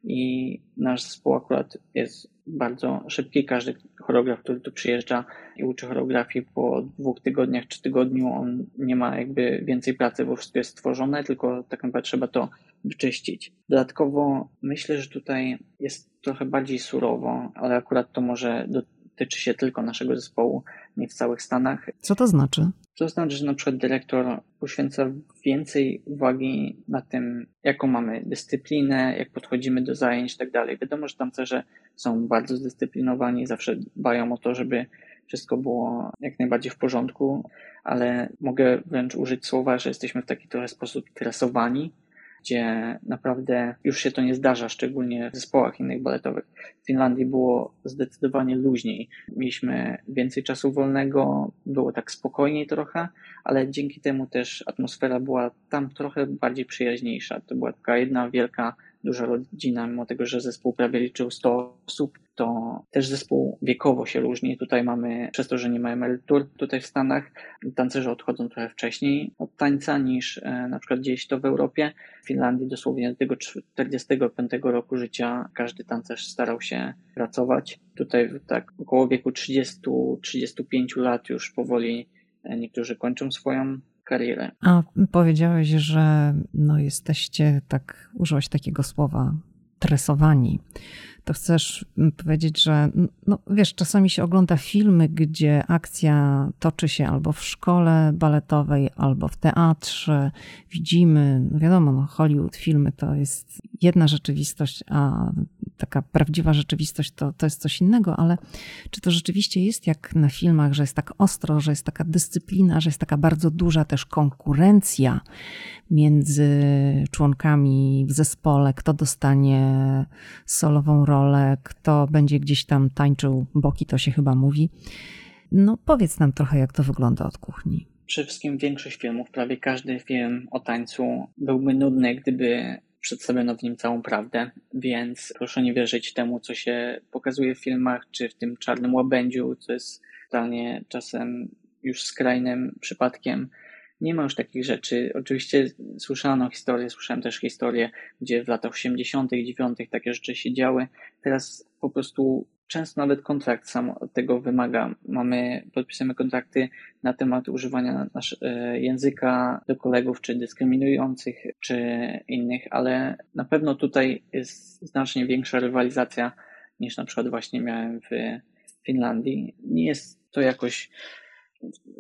i nasz zespół akurat jest bardzo szybki. Każdy choreograf, który tu przyjeżdża i uczy choreografii po dwóch tygodniach czy tygodniu, on nie ma jakby więcej pracy, bo wszystko jest stworzone, tylko tak naprawdę trzeba to wyczyścić. Dodatkowo myślę, że tutaj jest trochę bardziej surowo, ale akurat to może dotyczy się tylko naszego zespołu, nie w całych Stanach. Co to znaczy? To znaczy, że na przykład dyrektor poświęca więcej uwagi na tym, jaką mamy dyscyplinę, jak podchodzimy do zajęć i tak dalej. Wiadomo, że tancerze są bardzo zdyscyplinowani, zawsze dbają o to, żeby wszystko było jak najbardziej w porządku, ale mogę wręcz użyć słowa, że jesteśmy w taki trochę sposób tresowani gdzie naprawdę już się to nie zdarza, szczególnie w zespołach innych baletowych. W Finlandii było zdecydowanie luźniej. Mieliśmy więcej czasu wolnego, było tak spokojniej trochę, ale dzięki temu też atmosfera była tam trochę bardziej przyjaźniejsza. To była taka jedna wielka duża rodzina, mimo tego, że zespół prawie liczył 100 osób, to też zespół wiekowo się różni. Tutaj mamy, przez to, że nie ma emerytur tutaj w Stanach, tancerze odchodzą trochę wcześniej od tańca niż e, na przykład gdzieś to w Europie. W Finlandii dosłownie do tego 45 roku życia każdy tancerz starał się pracować. Tutaj tak około wieku 30-35 lat już powoli e, niektórzy kończą swoją karierę. A powiedziałeś, że no jesteście, tak użyłeś takiego słowa, tresowani to chcesz powiedzieć, że no, wiesz, czasami się ogląda filmy, gdzie akcja toczy się albo w szkole baletowej, albo w teatrze. Widzimy, no wiadomo, no Hollywood, filmy to jest jedna rzeczywistość, a taka prawdziwa rzeczywistość to, to jest coś innego, ale czy to rzeczywiście jest jak na filmach, że jest tak ostro, że jest taka dyscyplina, że jest taka bardzo duża też konkurencja między członkami w zespole, kto dostanie solową rolę, kto będzie gdzieś tam tańczył boki, to się chyba mówi. No powiedz nam trochę, jak to wygląda od kuchni. Przede wszystkim większość filmów, prawie każdy film o tańcu byłby nudny, gdyby przedstawiono w nim całą prawdę, więc proszę nie wierzyć temu, co się pokazuje w filmach, czy w tym czarnym łabędziu, co jest totalnie czasem już skrajnym przypadkiem. Nie ma już takich rzeczy. Oczywiście słyszano historię, słyszałem też historię, gdzie w latach 80., 90. takie rzeczy się działy. Teraz po prostu często nawet kontrakt sam tego wymaga. Mamy, podpisujemy kontrakty na temat używania nasz, e, języka do kolegów, czy dyskryminujących, czy innych, ale na pewno tutaj jest znacznie większa rywalizacja niż na przykład właśnie miałem w Finlandii. Nie jest to jakoś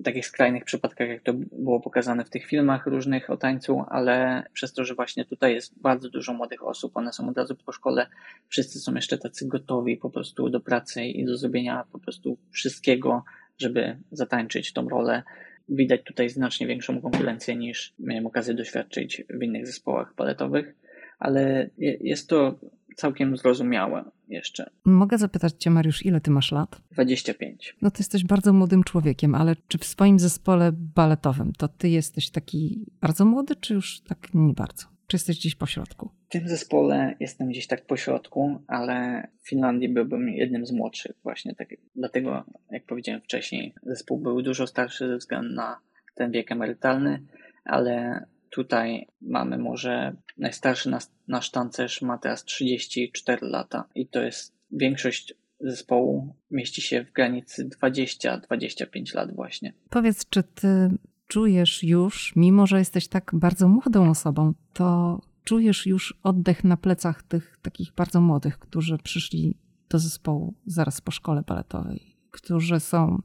takich skrajnych przypadkach, jak to było pokazane w tych filmach różnych o tańcu, ale przez to, że właśnie tutaj jest bardzo dużo młodych osób, one są od razu po szkole, wszyscy są jeszcze tacy gotowi po prostu do pracy i do zrobienia po prostu wszystkiego, żeby zatańczyć tą rolę. Widać tutaj znacznie większą konkurencję niż miałem okazję doświadczyć w innych zespołach baletowych, ale jest to całkiem zrozumiałe jeszcze. Mogę zapytać Cię, Mariusz, ile Ty masz lat? 25. No, Ty jesteś bardzo młodym człowiekiem, ale czy w swoim zespole baletowym to Ty jesteś taki bardzo młody, czy już tak nie bardzo? Czy jesteś gdzieś po środku? W tym zespole jestem gdzieś tak po środku, ale w Finlandii byłbym jednym z młodszych właśnie. Tak, dlatego, jak powiedziałem wcześniej, zespół był dużo starszy ze względu na ten wiek emerytalny, ale Tutaj mamy może najstarszy nasz, nasz tancerz ma teraz 34 lata i to jest większość zespołu mieści się w granicy 20-25 lat właśnie. Powiedz, czy ty czujesz już, mimo że jesteś tak bardzo młodą osobą, to czujesz już oddech na plecach tych takich bardzo młodych, którzy przyszli do zespołu zaraz po szkole baletowej, którzy są,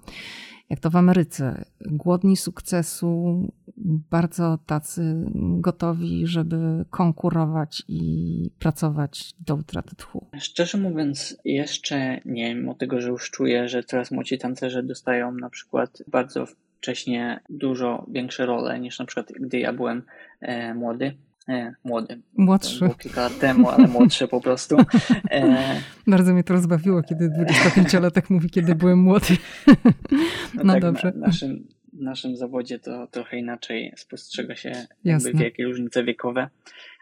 jak to w Ameryce, głodni sukcesu, bardzo tacy gotowi, żeby konkurować i pracować do utraty tchu. Szczerze mówiąc, jeszcze nie, mimo tego, że już czuję, że coraz młodsi tancerze dostają na przykład bardzo wcześnie dużo większe role niż na przykład gdy ja byłem e, młody. E, młody. Młodszy. Było kilka lat temu, ale młodszy po prostu. E, Bardzo mnie to rozbawiło, kiedy 25-latek mówi, kiedy byłem młody. no, no tak, dobrze. Na, naszym, w naszym zawodzie to trochę inaczej postrzega się jakby wielkie różnice wiekowe,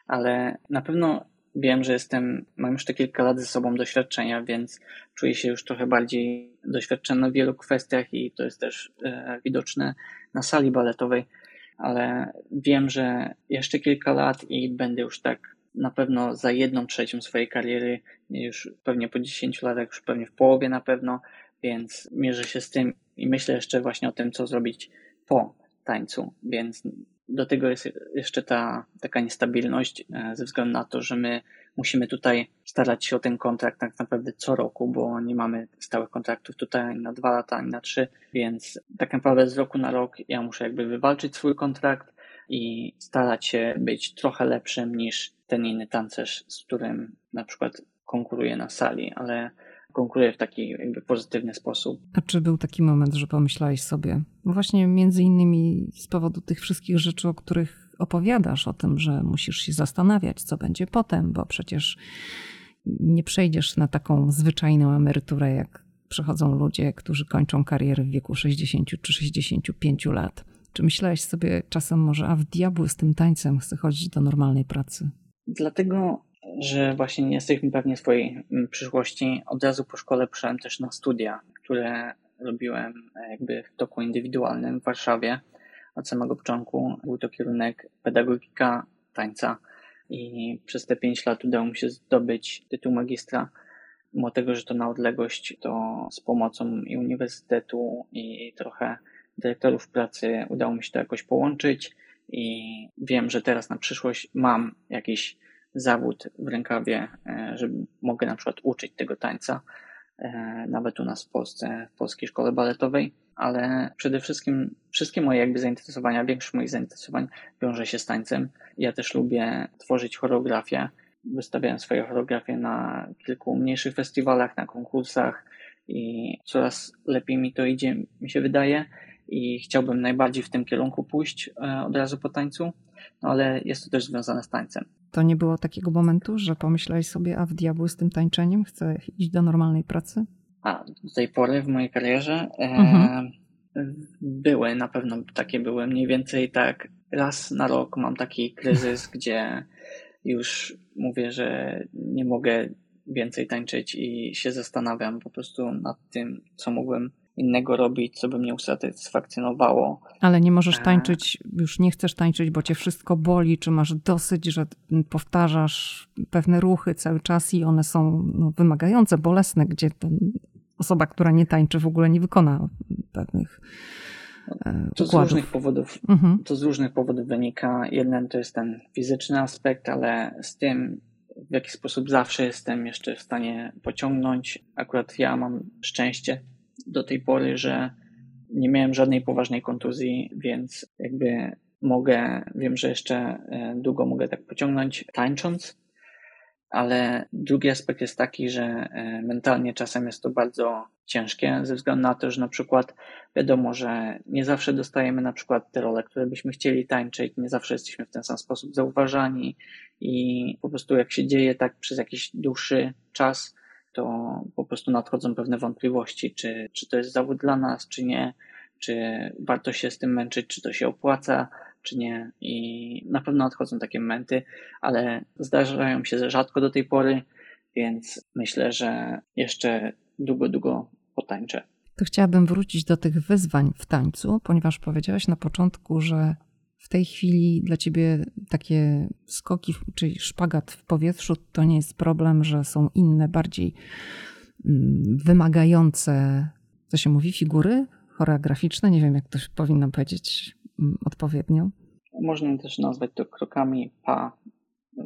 ale na pewno wiem, że jestem, mam już te kilka lat ze sobą doświadczenia, więc czuję się już trochę bardziej doświadczony w wielu kwestiach i to jest też e, widoczne na sali baletowej, ale wiem, że jeszcze kilka lat i będę już tak na pewno za jedną trzecią swojej kariery, już pewnie po 10 latach, już pewnie w połowie na pewno, więc mierzę się z tym i myślę jeszcze właśnie o tym, co zrobić po tańcu, więc do tego jest jeszcze ta taka niestabilność e, ze względu na to, że my musimy tutaj starać się o ten kontrakt tak naprawdę co roku, bo nie mamy stałych kontraktów tutaj ani na dwa lata, ani na trzy, więc tak naprawdę z roku na rok ja muszę jakby wywalczyć swój kontrakt i starać się być trochę lepszym niż ten inny tancerz, z którym na przykład konkuruję na sali, ale konkuruje w taki jakby pozytywny sposób. A czy był taki moment, że pomyślałeś sobie, właśnie między innymi z powodu tych wszystkich rzeczy, o których opowiadasz, o tym, że musisz się zastanawiać, co będzie potem, bo przecież nie przejdziesz na taką zwyczajną emeryturę, jak przychodzą ludzie, którzy kończą karierę w wieku 60 czy 65 lat. Czy myślałeś sobie czasem może, a w diabły z tym tańcem chcę chodzić do normalnej pracy? Dlatego że właśnie nie jesteśmy pewni swojej mm, przyszłości. Od razu po szkole poszedłem też na studia, które robiłem e, jakby w toku indywidualnym w Warszawie. Od samego początku był to kierunek pedagogika tańca i przez te pięć lat udało mi się zdobyć tytuł magistra. Mimo tego, że to na odległość, to z pomocą i uniwersytetu i trochę dyrektorów pracy udało mi się to jakoś połączyć i wiem, że teraz na przyszłość mam jakiś zawód w rękawie, e, że mogę na przykład uczyć tego tańca, e, nawet u nas w Polsce, w polskiej szkole baletowej, ale przede wszystkim wszystkie moje jakby zainteresowania, większość moich zainteresowań wiąże się z tańcem. Ja też lubię tworzyć choreografię. Wystawiałem swoje choreografie na kilku mniejszych festiwalach, na konkursach i coraz lepiej mi to idzie, mi się wydaje i chciałbym najbardziej w tym kierunku pójść e, od razu po tańcu, no ale jest to też związane z tańcem. To nie było takiego momentu, że pomyślałeś sobie, a w diabły z tym tańczeniem, chcę iść do normalnej pracy? A, do tej pory w mojej karierze e, mhm. były, na pewno takie były. Mniej więcej tak raz na rok mam taki kryzys, gdzie już mówię, że nie mogę więcej tańczyć i się zastanawiam po prostu nad tym, co mógłbym innego robić, co by mnie usatysfakcjonowało. Ale nie możesz tańczyć, już nie chcesz tańczyć, bo cię wszystko boli, czy masz dosyć, że powtarzasz pewne ruchy cały czas i one są no, wymagające, bolesne, gdzie osoba, która nie tańczy, w ogóle nie wykona pewnych e, to z różnych powodów. Mhm. To z różnych powodów wynika. Jeden to jest ten fizyczny aspekt, ale z tym, w jaki sposób zawsze jestem jeszcze w stanie pociągnąć. Akurat ja mam szczęście do tej pory, że nie miałem żadnej poważnej kontuzji, więc jakby mogę, wiem, że jeszcze e, długo mogę tak pociągnąć tańcząc, ale drugi aspekt jest taki, że e, mentalnie czasem jest to bardzo ciężkie, ze względu na to, że na przykład wiadomo, że nie zawsze dostajemy na przykład te role, które byśmy chcieli tańczyć, nie zawsze jesteśmy w ten sam sposób zauważani i po prostu jak się dzieje tak przez jakiś dłuższy czas, to po prostu nadchodzą pewne wątpliwości, czy, czy to jest zawód dla nas, czy nie, czy warto się z tym męczyć, czy to się opłaca, czy nie. I na pewno nadchodzą takie momenty, ale zdarzają się rzadko do tej pory, więc myślę, że jeszcze długo, długo potańczę. To chciałabym wrócić do tych wyzwań w tańcu, ponieważ powiedziałaś na początku, że w tej chwili dla ciebie takie skoki, czyli szpagat w powietrzu, to nie jest problem, że są inne, bardziej mm, wymagające, co się mówi, figury choreograficzne, nie wiem jak to powinno powiedzieć, mm, odpowiednio? Można też nazwać to krokami pa.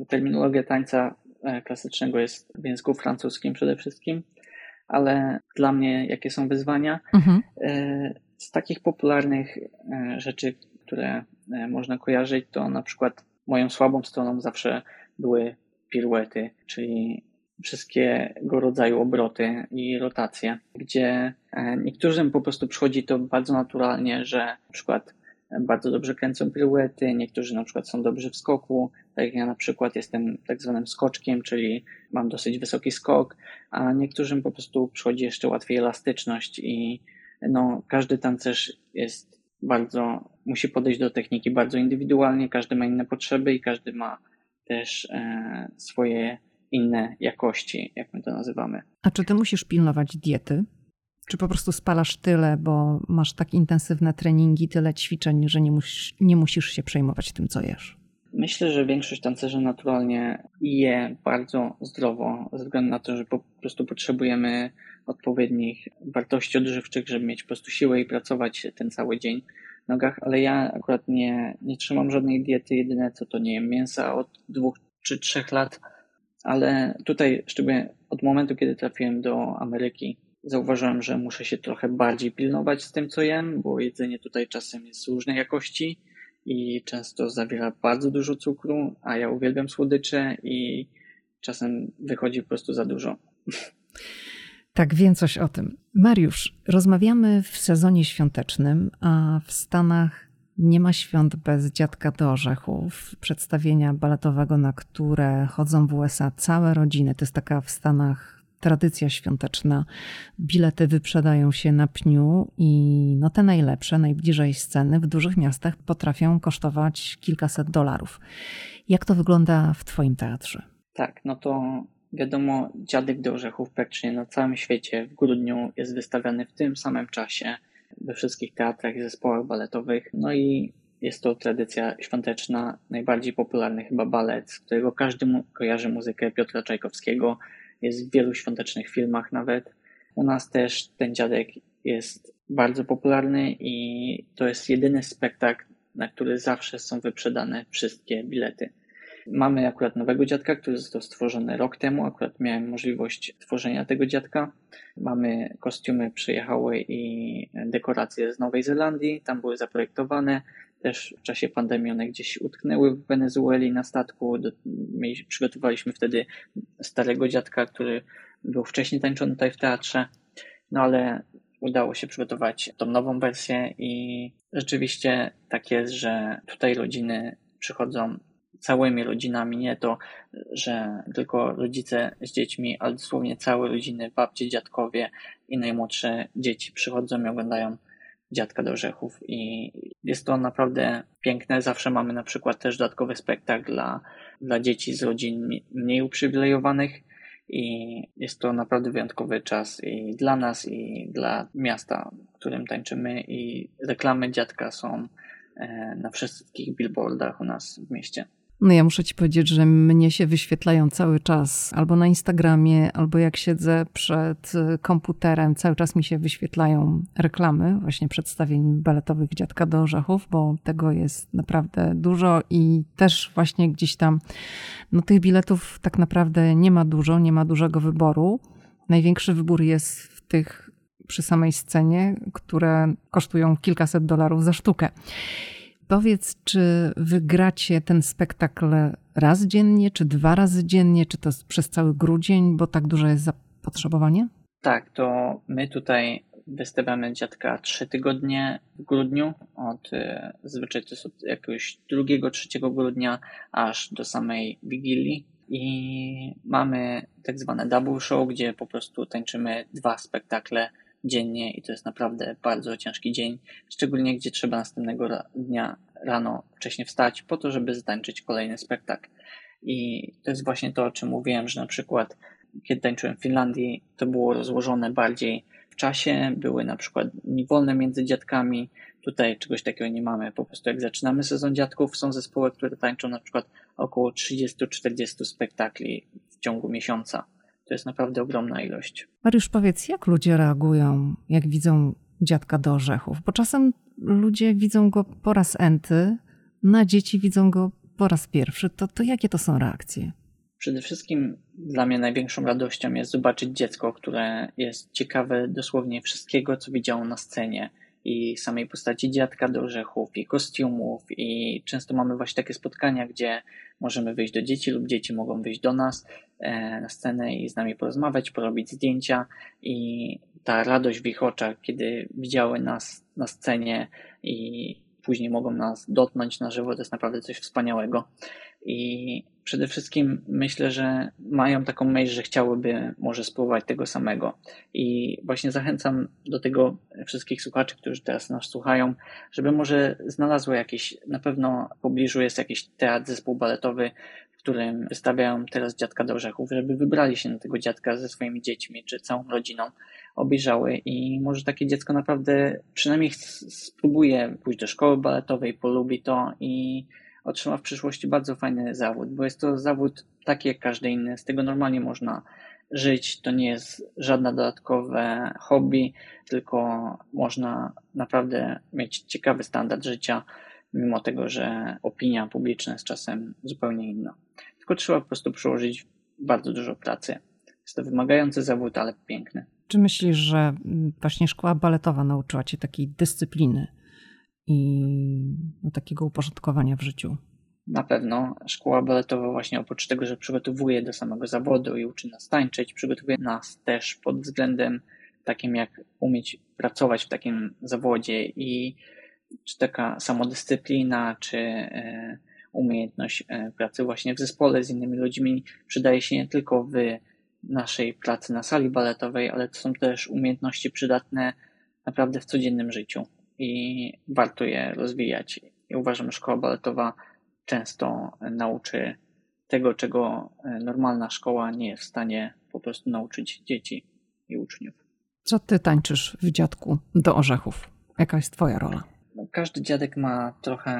Terminologia tańca e, klasycznego jest w języku francuskim przede wszystkim, ale dla mnie jakie są wyzwania? Mhm. E, z takich popularnych e, rzeczy, które można kojarzyć, to na przykład moją słabą stroną zawsze były piruety, czyli wszystkiego rodzaju obroty i rotacje, gdzie niektórym po prostu przychodzi to bardzo naturalnie, że na przykład bardzo dobrze kręcą piruety, niektórzy na przykład są dobrzy w skoku, tak jak ja na przykład jestem tak zwanym skoczkiem, czyli mam dosyć wysoki skok, a niektórym po prostu przychodzi jeszcze łatwiej elastyczność i no, każdy tancerz jest bardzo, musi podejść do techniki bardzo indywidualnie, każdy ma inne potrzeby i każdy ma też e, swoje inne jakości, jak my to nazywamy. A czy ty musisz pilnować diety? Czy po prostu spalasz tyle, bo masz tak intensywne treningi, tyle ćwiczeń, że nie musisz, nie musisz się przejmować tym, co jesz? Myślę, że większość tancerzy naturalnie je bardzo zdrowo, ze względu na to, że po prostu potrzebujemy odpowiednich wartości odżywczych, żeby mieć po prostu siłę i pracować ten cały dzień w nogach, ale ja akurat nie, nie trzymam żadnej diety, jedyne co to nie jem mięsa od dwóch czy trzech lat, ale tutaj szczególnie od momentu, kiedy trafiłem do Ameryki, zauważyłem, że muszę się trochę bardziej pilnować z tym, co jem, bo jedzenie tutaj czasem jest różnej jakości i często zawiera bardzo dużo cukru, a ja uwielbiam słodycze i czasem wychodzi po prostu za dużo. Tak, wiem coś o tym. Mariusz, rozmawiamy w sezonie świątecznym, a w Stanach nie ma świąt bez Dziadka do Orzechów, przedstawienia baletowego, na które chodzą w USA całe rodziny. To jest taka w Stanach tradycja świąteczna. Bilety wyprzedają się na pniu i no te najlepsze, najbliżej sceny w dużych miastach potrafią kosztować kilkaset dolarów. Jak to wygląda w Twoim teatrze? Tak, no to wiadomo, Dziadek do Orzechów praktycznie na całym świecie w grudniu jest wystawiany w tym samym czasie we wszystkich teatrach i zespołach baletowych. No i jest to tradycja świąteczna, najbardziej popularny chyba balet, z którego każdy kojarzy muzykę Piotra Czajkowskiego, jest w wielu świątecznych filmach nawet. U nas też ten dziadek jest bardzo popularny i to jest jedyny spektakl, na który zawsze są wyprzedane wszystkie bilety. Mamy akurat nowego dziadka, który został stworzony rok temu. Akurat miałem możliwość tworzenia tego dziadka. Mamy kostiumy przyjechały i dekoracje z Nowej Zelandii, tam były zaprojektowane. Też w czasie pandemii one gdzieś utknęły w Wenezueli na statku. przygotowaliśmy wtedy starego dziadka, który był wcześniej tańczony tutaj w teatrze. No ale udało się przygotować tą nową wersję i rzeczywiście tak jest, że tutaj rodziny przychodzą całymi rodzinami, nie to, że tylko rodzice z dziećmi, ale dosłownie całe rodziny, babcie, dziadkowie i najmłodsze dzieci przychodzą i oglądają Dziadka do Orzechów i jest to naprawdę piękne. Zawsze mamy na przykład też dodatkowy spektakl dla, dla dzieci z rodzin mniej uprzywilejowanych i jest to naprawdę wyjątkowy czas i dla nas i dla miasta, w którym tańczymy i reklamy Dziadka są e, na wszystkich billboardach u nas w mieście. No ja muszę ci powiedzieć, że mnie się wyświetlają cały czas albo na Instagramie, albo jak siedzę przed y, komputerem, cały czas mi się wyświetlają reklamy właśnie przedstawień baletowych Dziadka do Orzechów, bo tego jest naprawdę dużo i też właśnie gdzieś tam, no tych biletów tak naprawdę nie ma dużo, nie ma dużego wyboru. Największy wybór jest w tych przy samej scenie, które kosztują kilkaset dolarów za sztukę. Powiedz, czy wygracie ten spektakl raz dziennie, czy dwa razy dziennie, czy to przez cały grudzień, bo tak duże jest zapotrzebowanie? Tak, to my tutaj wystawiamy dziadka trzy tygodnie w grudniu, od e, zazwyczaj to jest od jakiegoś drugiego, trzeciego grudnia aż do samej Wigilii. I mamy tak zwane double show, gdzie po prostu tańczymy dwa spektakle dziennie i to jest naprawdę bardzo ciężki dzień, szczególnie gdzie trzeba następnego dnia rano wcześniej wstać po to, żeby zatańczyć kolejny spektakl. I to jest właśnie to, o czym mówiłem, że na przykład kiedy tańczyłem w Finlandii, to było rozłożone bardziej w czasie, były na przykład dni wolne między dziadkami. Tutaj czegoś takiego nie mamy. Po prostu jak zaczynamy sezon dziadków, są zespoły, które tańczą na przykład około 30-40 spektakli w ciągu miesiąca. To jest naprawdę ogromna ilość. Mariusz, powiedz, jak ludzie reagują, jak widzą dziadka do orzechów? Bo czasem ludzie widzą go po raz enty, na dzieci widzą go po raz pierwszy. To, to jakie to są reakcje? Przede wszystkim dla mnie największą radością jest zobaczyć dziecko, które jest ciekawe dosłownie wszystkiego, co widziało na scenie i samej postaci dziadka do orzechów, i kostiumów, i często mamy właśnie takie spotkania, gdzie możemy wyjść do dzieci lub dzieci mogą wyjść do nas e, na scenę i z nami porozmawiać, porobić zdjęcia i ta radość w ich oczach, kiedy widziały nas na scenie i później mogą nas dotknąć na żywo, to jest naprawdę coś wspaniałego. I przede wszystkim myślę, że mają taką myśl, że chciałyby może spróbować tego samego. I właśnie zachęcam do tego wszystkich słuchaczy, którzy teraz nas słuchają, żeby może znalazły jakiś, na pewno w pobliżu jest jakiś teatr, zespół baletowy, w którym wystawiają teraz dziadka do orzechów, żeby wybrali się na tego dziadka ze swoimi dziećmi czy całą rodziną, obejrzały i może takie dziecko naprawdę przynajmniej spróbuje pójść do szkoły baletowej, polubi to i otrzyma w przyszłości bardzo fajny zawód, bo jest to zawód taki jak każdy inny. Z tego normalnie można żyć. To nie jest żadne dodatkowe hobby, tylko można naprawdę mieć ciekawy standard życia, mimo tego, że opinia publiczna jest czasem zupełnie inna. Tylko trzeba po prostu przyłożyć bardzo dużo pracy. Jest to wymagający zawód, ale piękny. Czy myślisz, że właśnie szkoła baletowa nauczyła cię takiej dyscypliny? I no, takiego uporządkowania w życiu. Na pewno szkoła baletowa właśnie oprócz tego, że przygotowuje do samego zawodu i uczy nas tańczyć, przygotowuje nas też pod względem takim jak umieć pracować w takim zawodzie i czy taka samodyscyplina, czy e, umiejętność e, pracy właśnie w zespole z innymi ludźmi przydaje się nie tylko w naszej pracy na sali baletowej, ale to są też umiejętności przydatne naprawdę w codziennym życiu i warto je rozwijać. I uważam, że szkoła baletowa często nauczy tego, czego normalna szkoła nie jest w stanie po prostu nauczyć dzieci i uczniów. Co ty tańczysz w dziadku do orzechów? Jaka jest twoja rola? No, każdy dziadek ma trochę,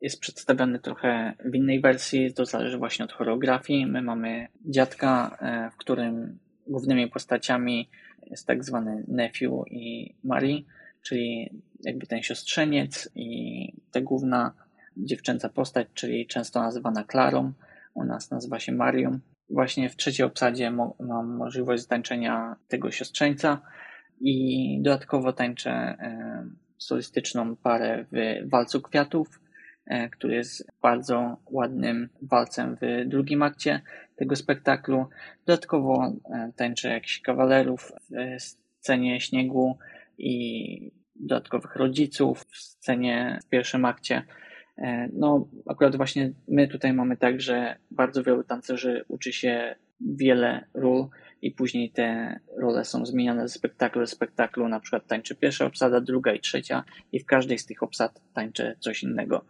jest przedstawiony trochę w innej wersji, to zależy właśnie od choreografii. My mamy dziadka, e, w którym głównymi postaciami jest tak zwany nephew i Marie, czyli jakby ten siostrzeniec i ta główna dziewczęca postać, czyli często nazywana Klarą, u nas nazywa się Marią. Właśnie w trzeciej obsadzie mam możliwość zatańczenia tego siostrzeńca i dodatkowo tańczę e, solistyczną parę w Walcu Kwiatów, e, który jest bardzo ładnym walcem w drugim akcie tego spektaklu. Dodatkowo e, tańczę jakichś kawalerów w scenie śniegu i dodatkowych rodziców w scenie w pierwszym akcie. E, no, akurat właśnie my tutaj mamy tak, że bardzo wielu tancerzy uczy się wiele ról i później te role są zmieniane ze spektaklu do spektaklu. Na przykład tańczy pierwsza obsada, druga i trzecia i w każdej z tych obsad tańczę coś innego.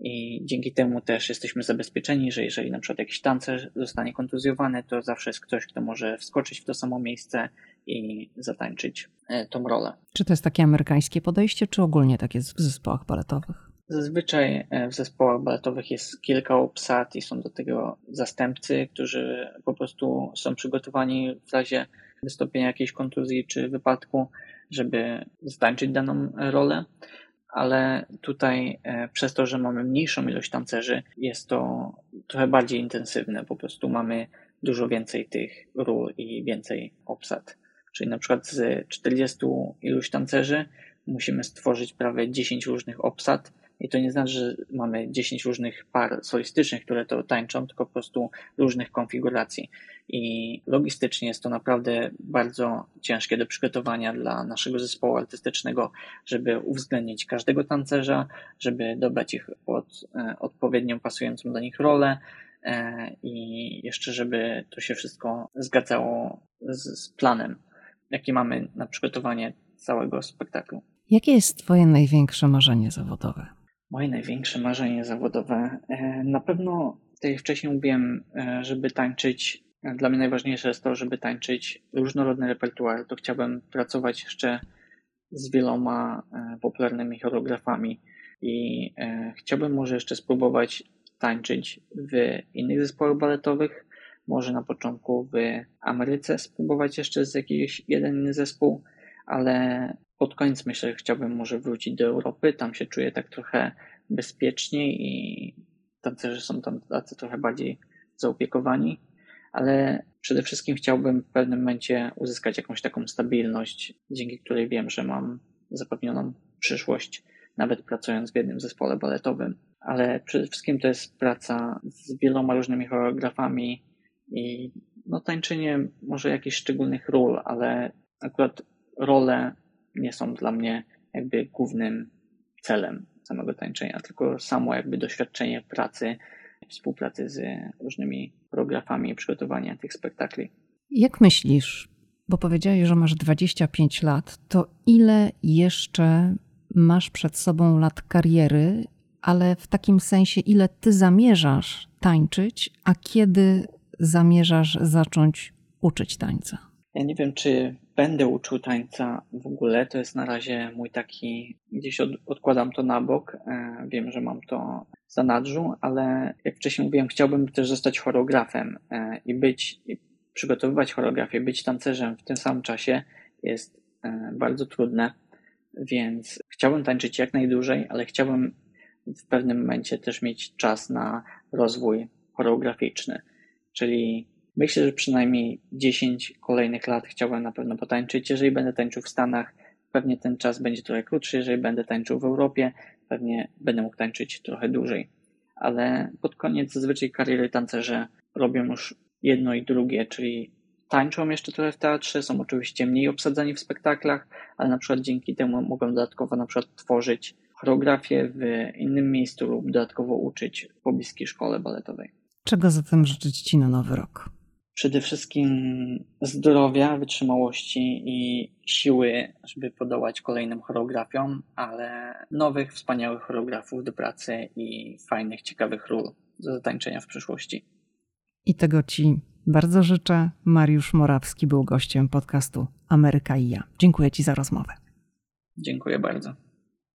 I dzięki temu też jesteśmy zabezpieczeni, że jeżeli na przykład jakiś tancerz zostanie kontuzjowany, to zawsze jest ktoś, kto może wskoczyć w to samo miejsce i zatańczyć e, tą rolę. Czy to jest takie amerykańskie podejście, czy ogólnie tak jest w zespołach baletowych? Zazwyczaj e, w zespołach baletowych jest kilka obsad i są do tego zastępcy, którzy po prostu są przygotowani w razie wystąpienia jakiejś kontuzji czy wypadku, żeby zatańczyć daną rolę ale tutaj e, przez to, że mamy mniejszą ilość tancerzy, jest to trochę bardziej intensywne. Po prostu mamy dużo więcej tych ról i więcej obsad. Czyli na przykład z 40 iluś tancerzy musimy stworzyć prawie 10 różnych obsad, i to nie znaczy, że mamy 10 różnych par solistycznych, które to tańczą, tylko po prostu różnych konfiguracji. I logistycznie jest to naprawdę bardzo ciężkie do przygotowania dla naszego zespołu artystycznego, żeby uwzględnić każdego tancerza, żeby dobrać ich pod e, odpowiednią pasującą do nich rolę, e, i jeszcze, żeby to się wszystko zgadzało z, z planem, jaki mamy na przygotowanie całego spektaklu. Jakie jest Twoje największe marzenie zawodowe? Moje największe marzenie zawodowe. E, na pewno, tak jak wcześniej mówiłem, e, żeby tańczyć, e, dla mnie najważniejsze jest to, żeby tańczyć różnorodny repertuar. To chciałbym pracować jeszcze z wieloma popularnymi choreografami i chciałbym może jeszcze spróbować tańczyć w innych zespołach baletowych. Może na początku w Ameryce spróbować jeszcze z jakiś jeden inny zespół, ale pod koniec myślę, że chciałbym może wrócić do Europy. Tam się czuję tak trochę bezpieczniej i tancerze są tam tacy trochę bardziej zaopiekowani, ale przede wszystkim chciałbym w pewnym momencie uzyskać jakąś taką stabilność, dzięki której wiem, że mam zapewnioną przyszłość, nawet pracując w jednym zespole baletowym. Ale przede wszystkim to jest praca z wieloma różnymi choreografami i no tańczenie może jakichś szczególnych ról, ale akurat role nie są dla mnie jakby głównym celem samego tańczenia, tylko samo jakby doświadczenie pracy, współpracy z różnymi choreografami i przygotowania tych spektakli. Jak myślisz, bo powiedziałeś, że masz 25 lat, to ile jeszcze masz przed sobą lat kariery, ale w takim sensie, ile ty zamierzasz tańczyć, a kiedy zamierzasz zacząć uczyć tańca? Ja nie wiem, czy będę uczył tańca w ogóle. To jest na razie mój taki, gdzieś od, odkładam to na bok. E, wiem, że mam to w zanadrzu, ale jak wcześniej mówiłem, chciałbym też zostać choreografem e, i być, i przygotowywać choreografię, być tancerzem w tym samym czasie jest e, bardzo trudne, więc chciałbym tańczyć jak najdłużej, ale chciałbym w pewnym momencie też mieć czas na rozwój choreograficzny, czyli Myślę, że przynajmniej 10 kolejnych lat chciałbym na pewno potańczyć. Jeżeli będę tańczył w Stanach, pewnie ten czas będzie trochę krótszy. Jeżeli będę tańczył w Europie, pewnie będę mógł tańczyć trochę dłużej. Ale pod koniec zazwyczaj kariery tancerze robią już jedno i drugie, czyli tańczą jeszcze trochę w teatrze, są oczywiście mniej obsadzani w spektaklach, ale na przykład dzięki temu mogą dodatkowo na przykład tworzyć choreografię w innym miejscu lub dodatkowo uczyć w pobliskiej szkole baletowej. Czego zatem życzyć Ci na nowy rok? Przede wszystkim zdrowia, wytrzymałości i siły, żeby podołać kolejnym choreografiom, ale nowych, wspaniałych choreografów do pracy i fajnych, ciekawych ról do zatańczenia w przyszłości. I tego Ci bardzo życzę. Mariusz Morawski był gościem podcastu Ameryka i ja. Dziękuję Ci za rozmowę. Dziękuję bardzo.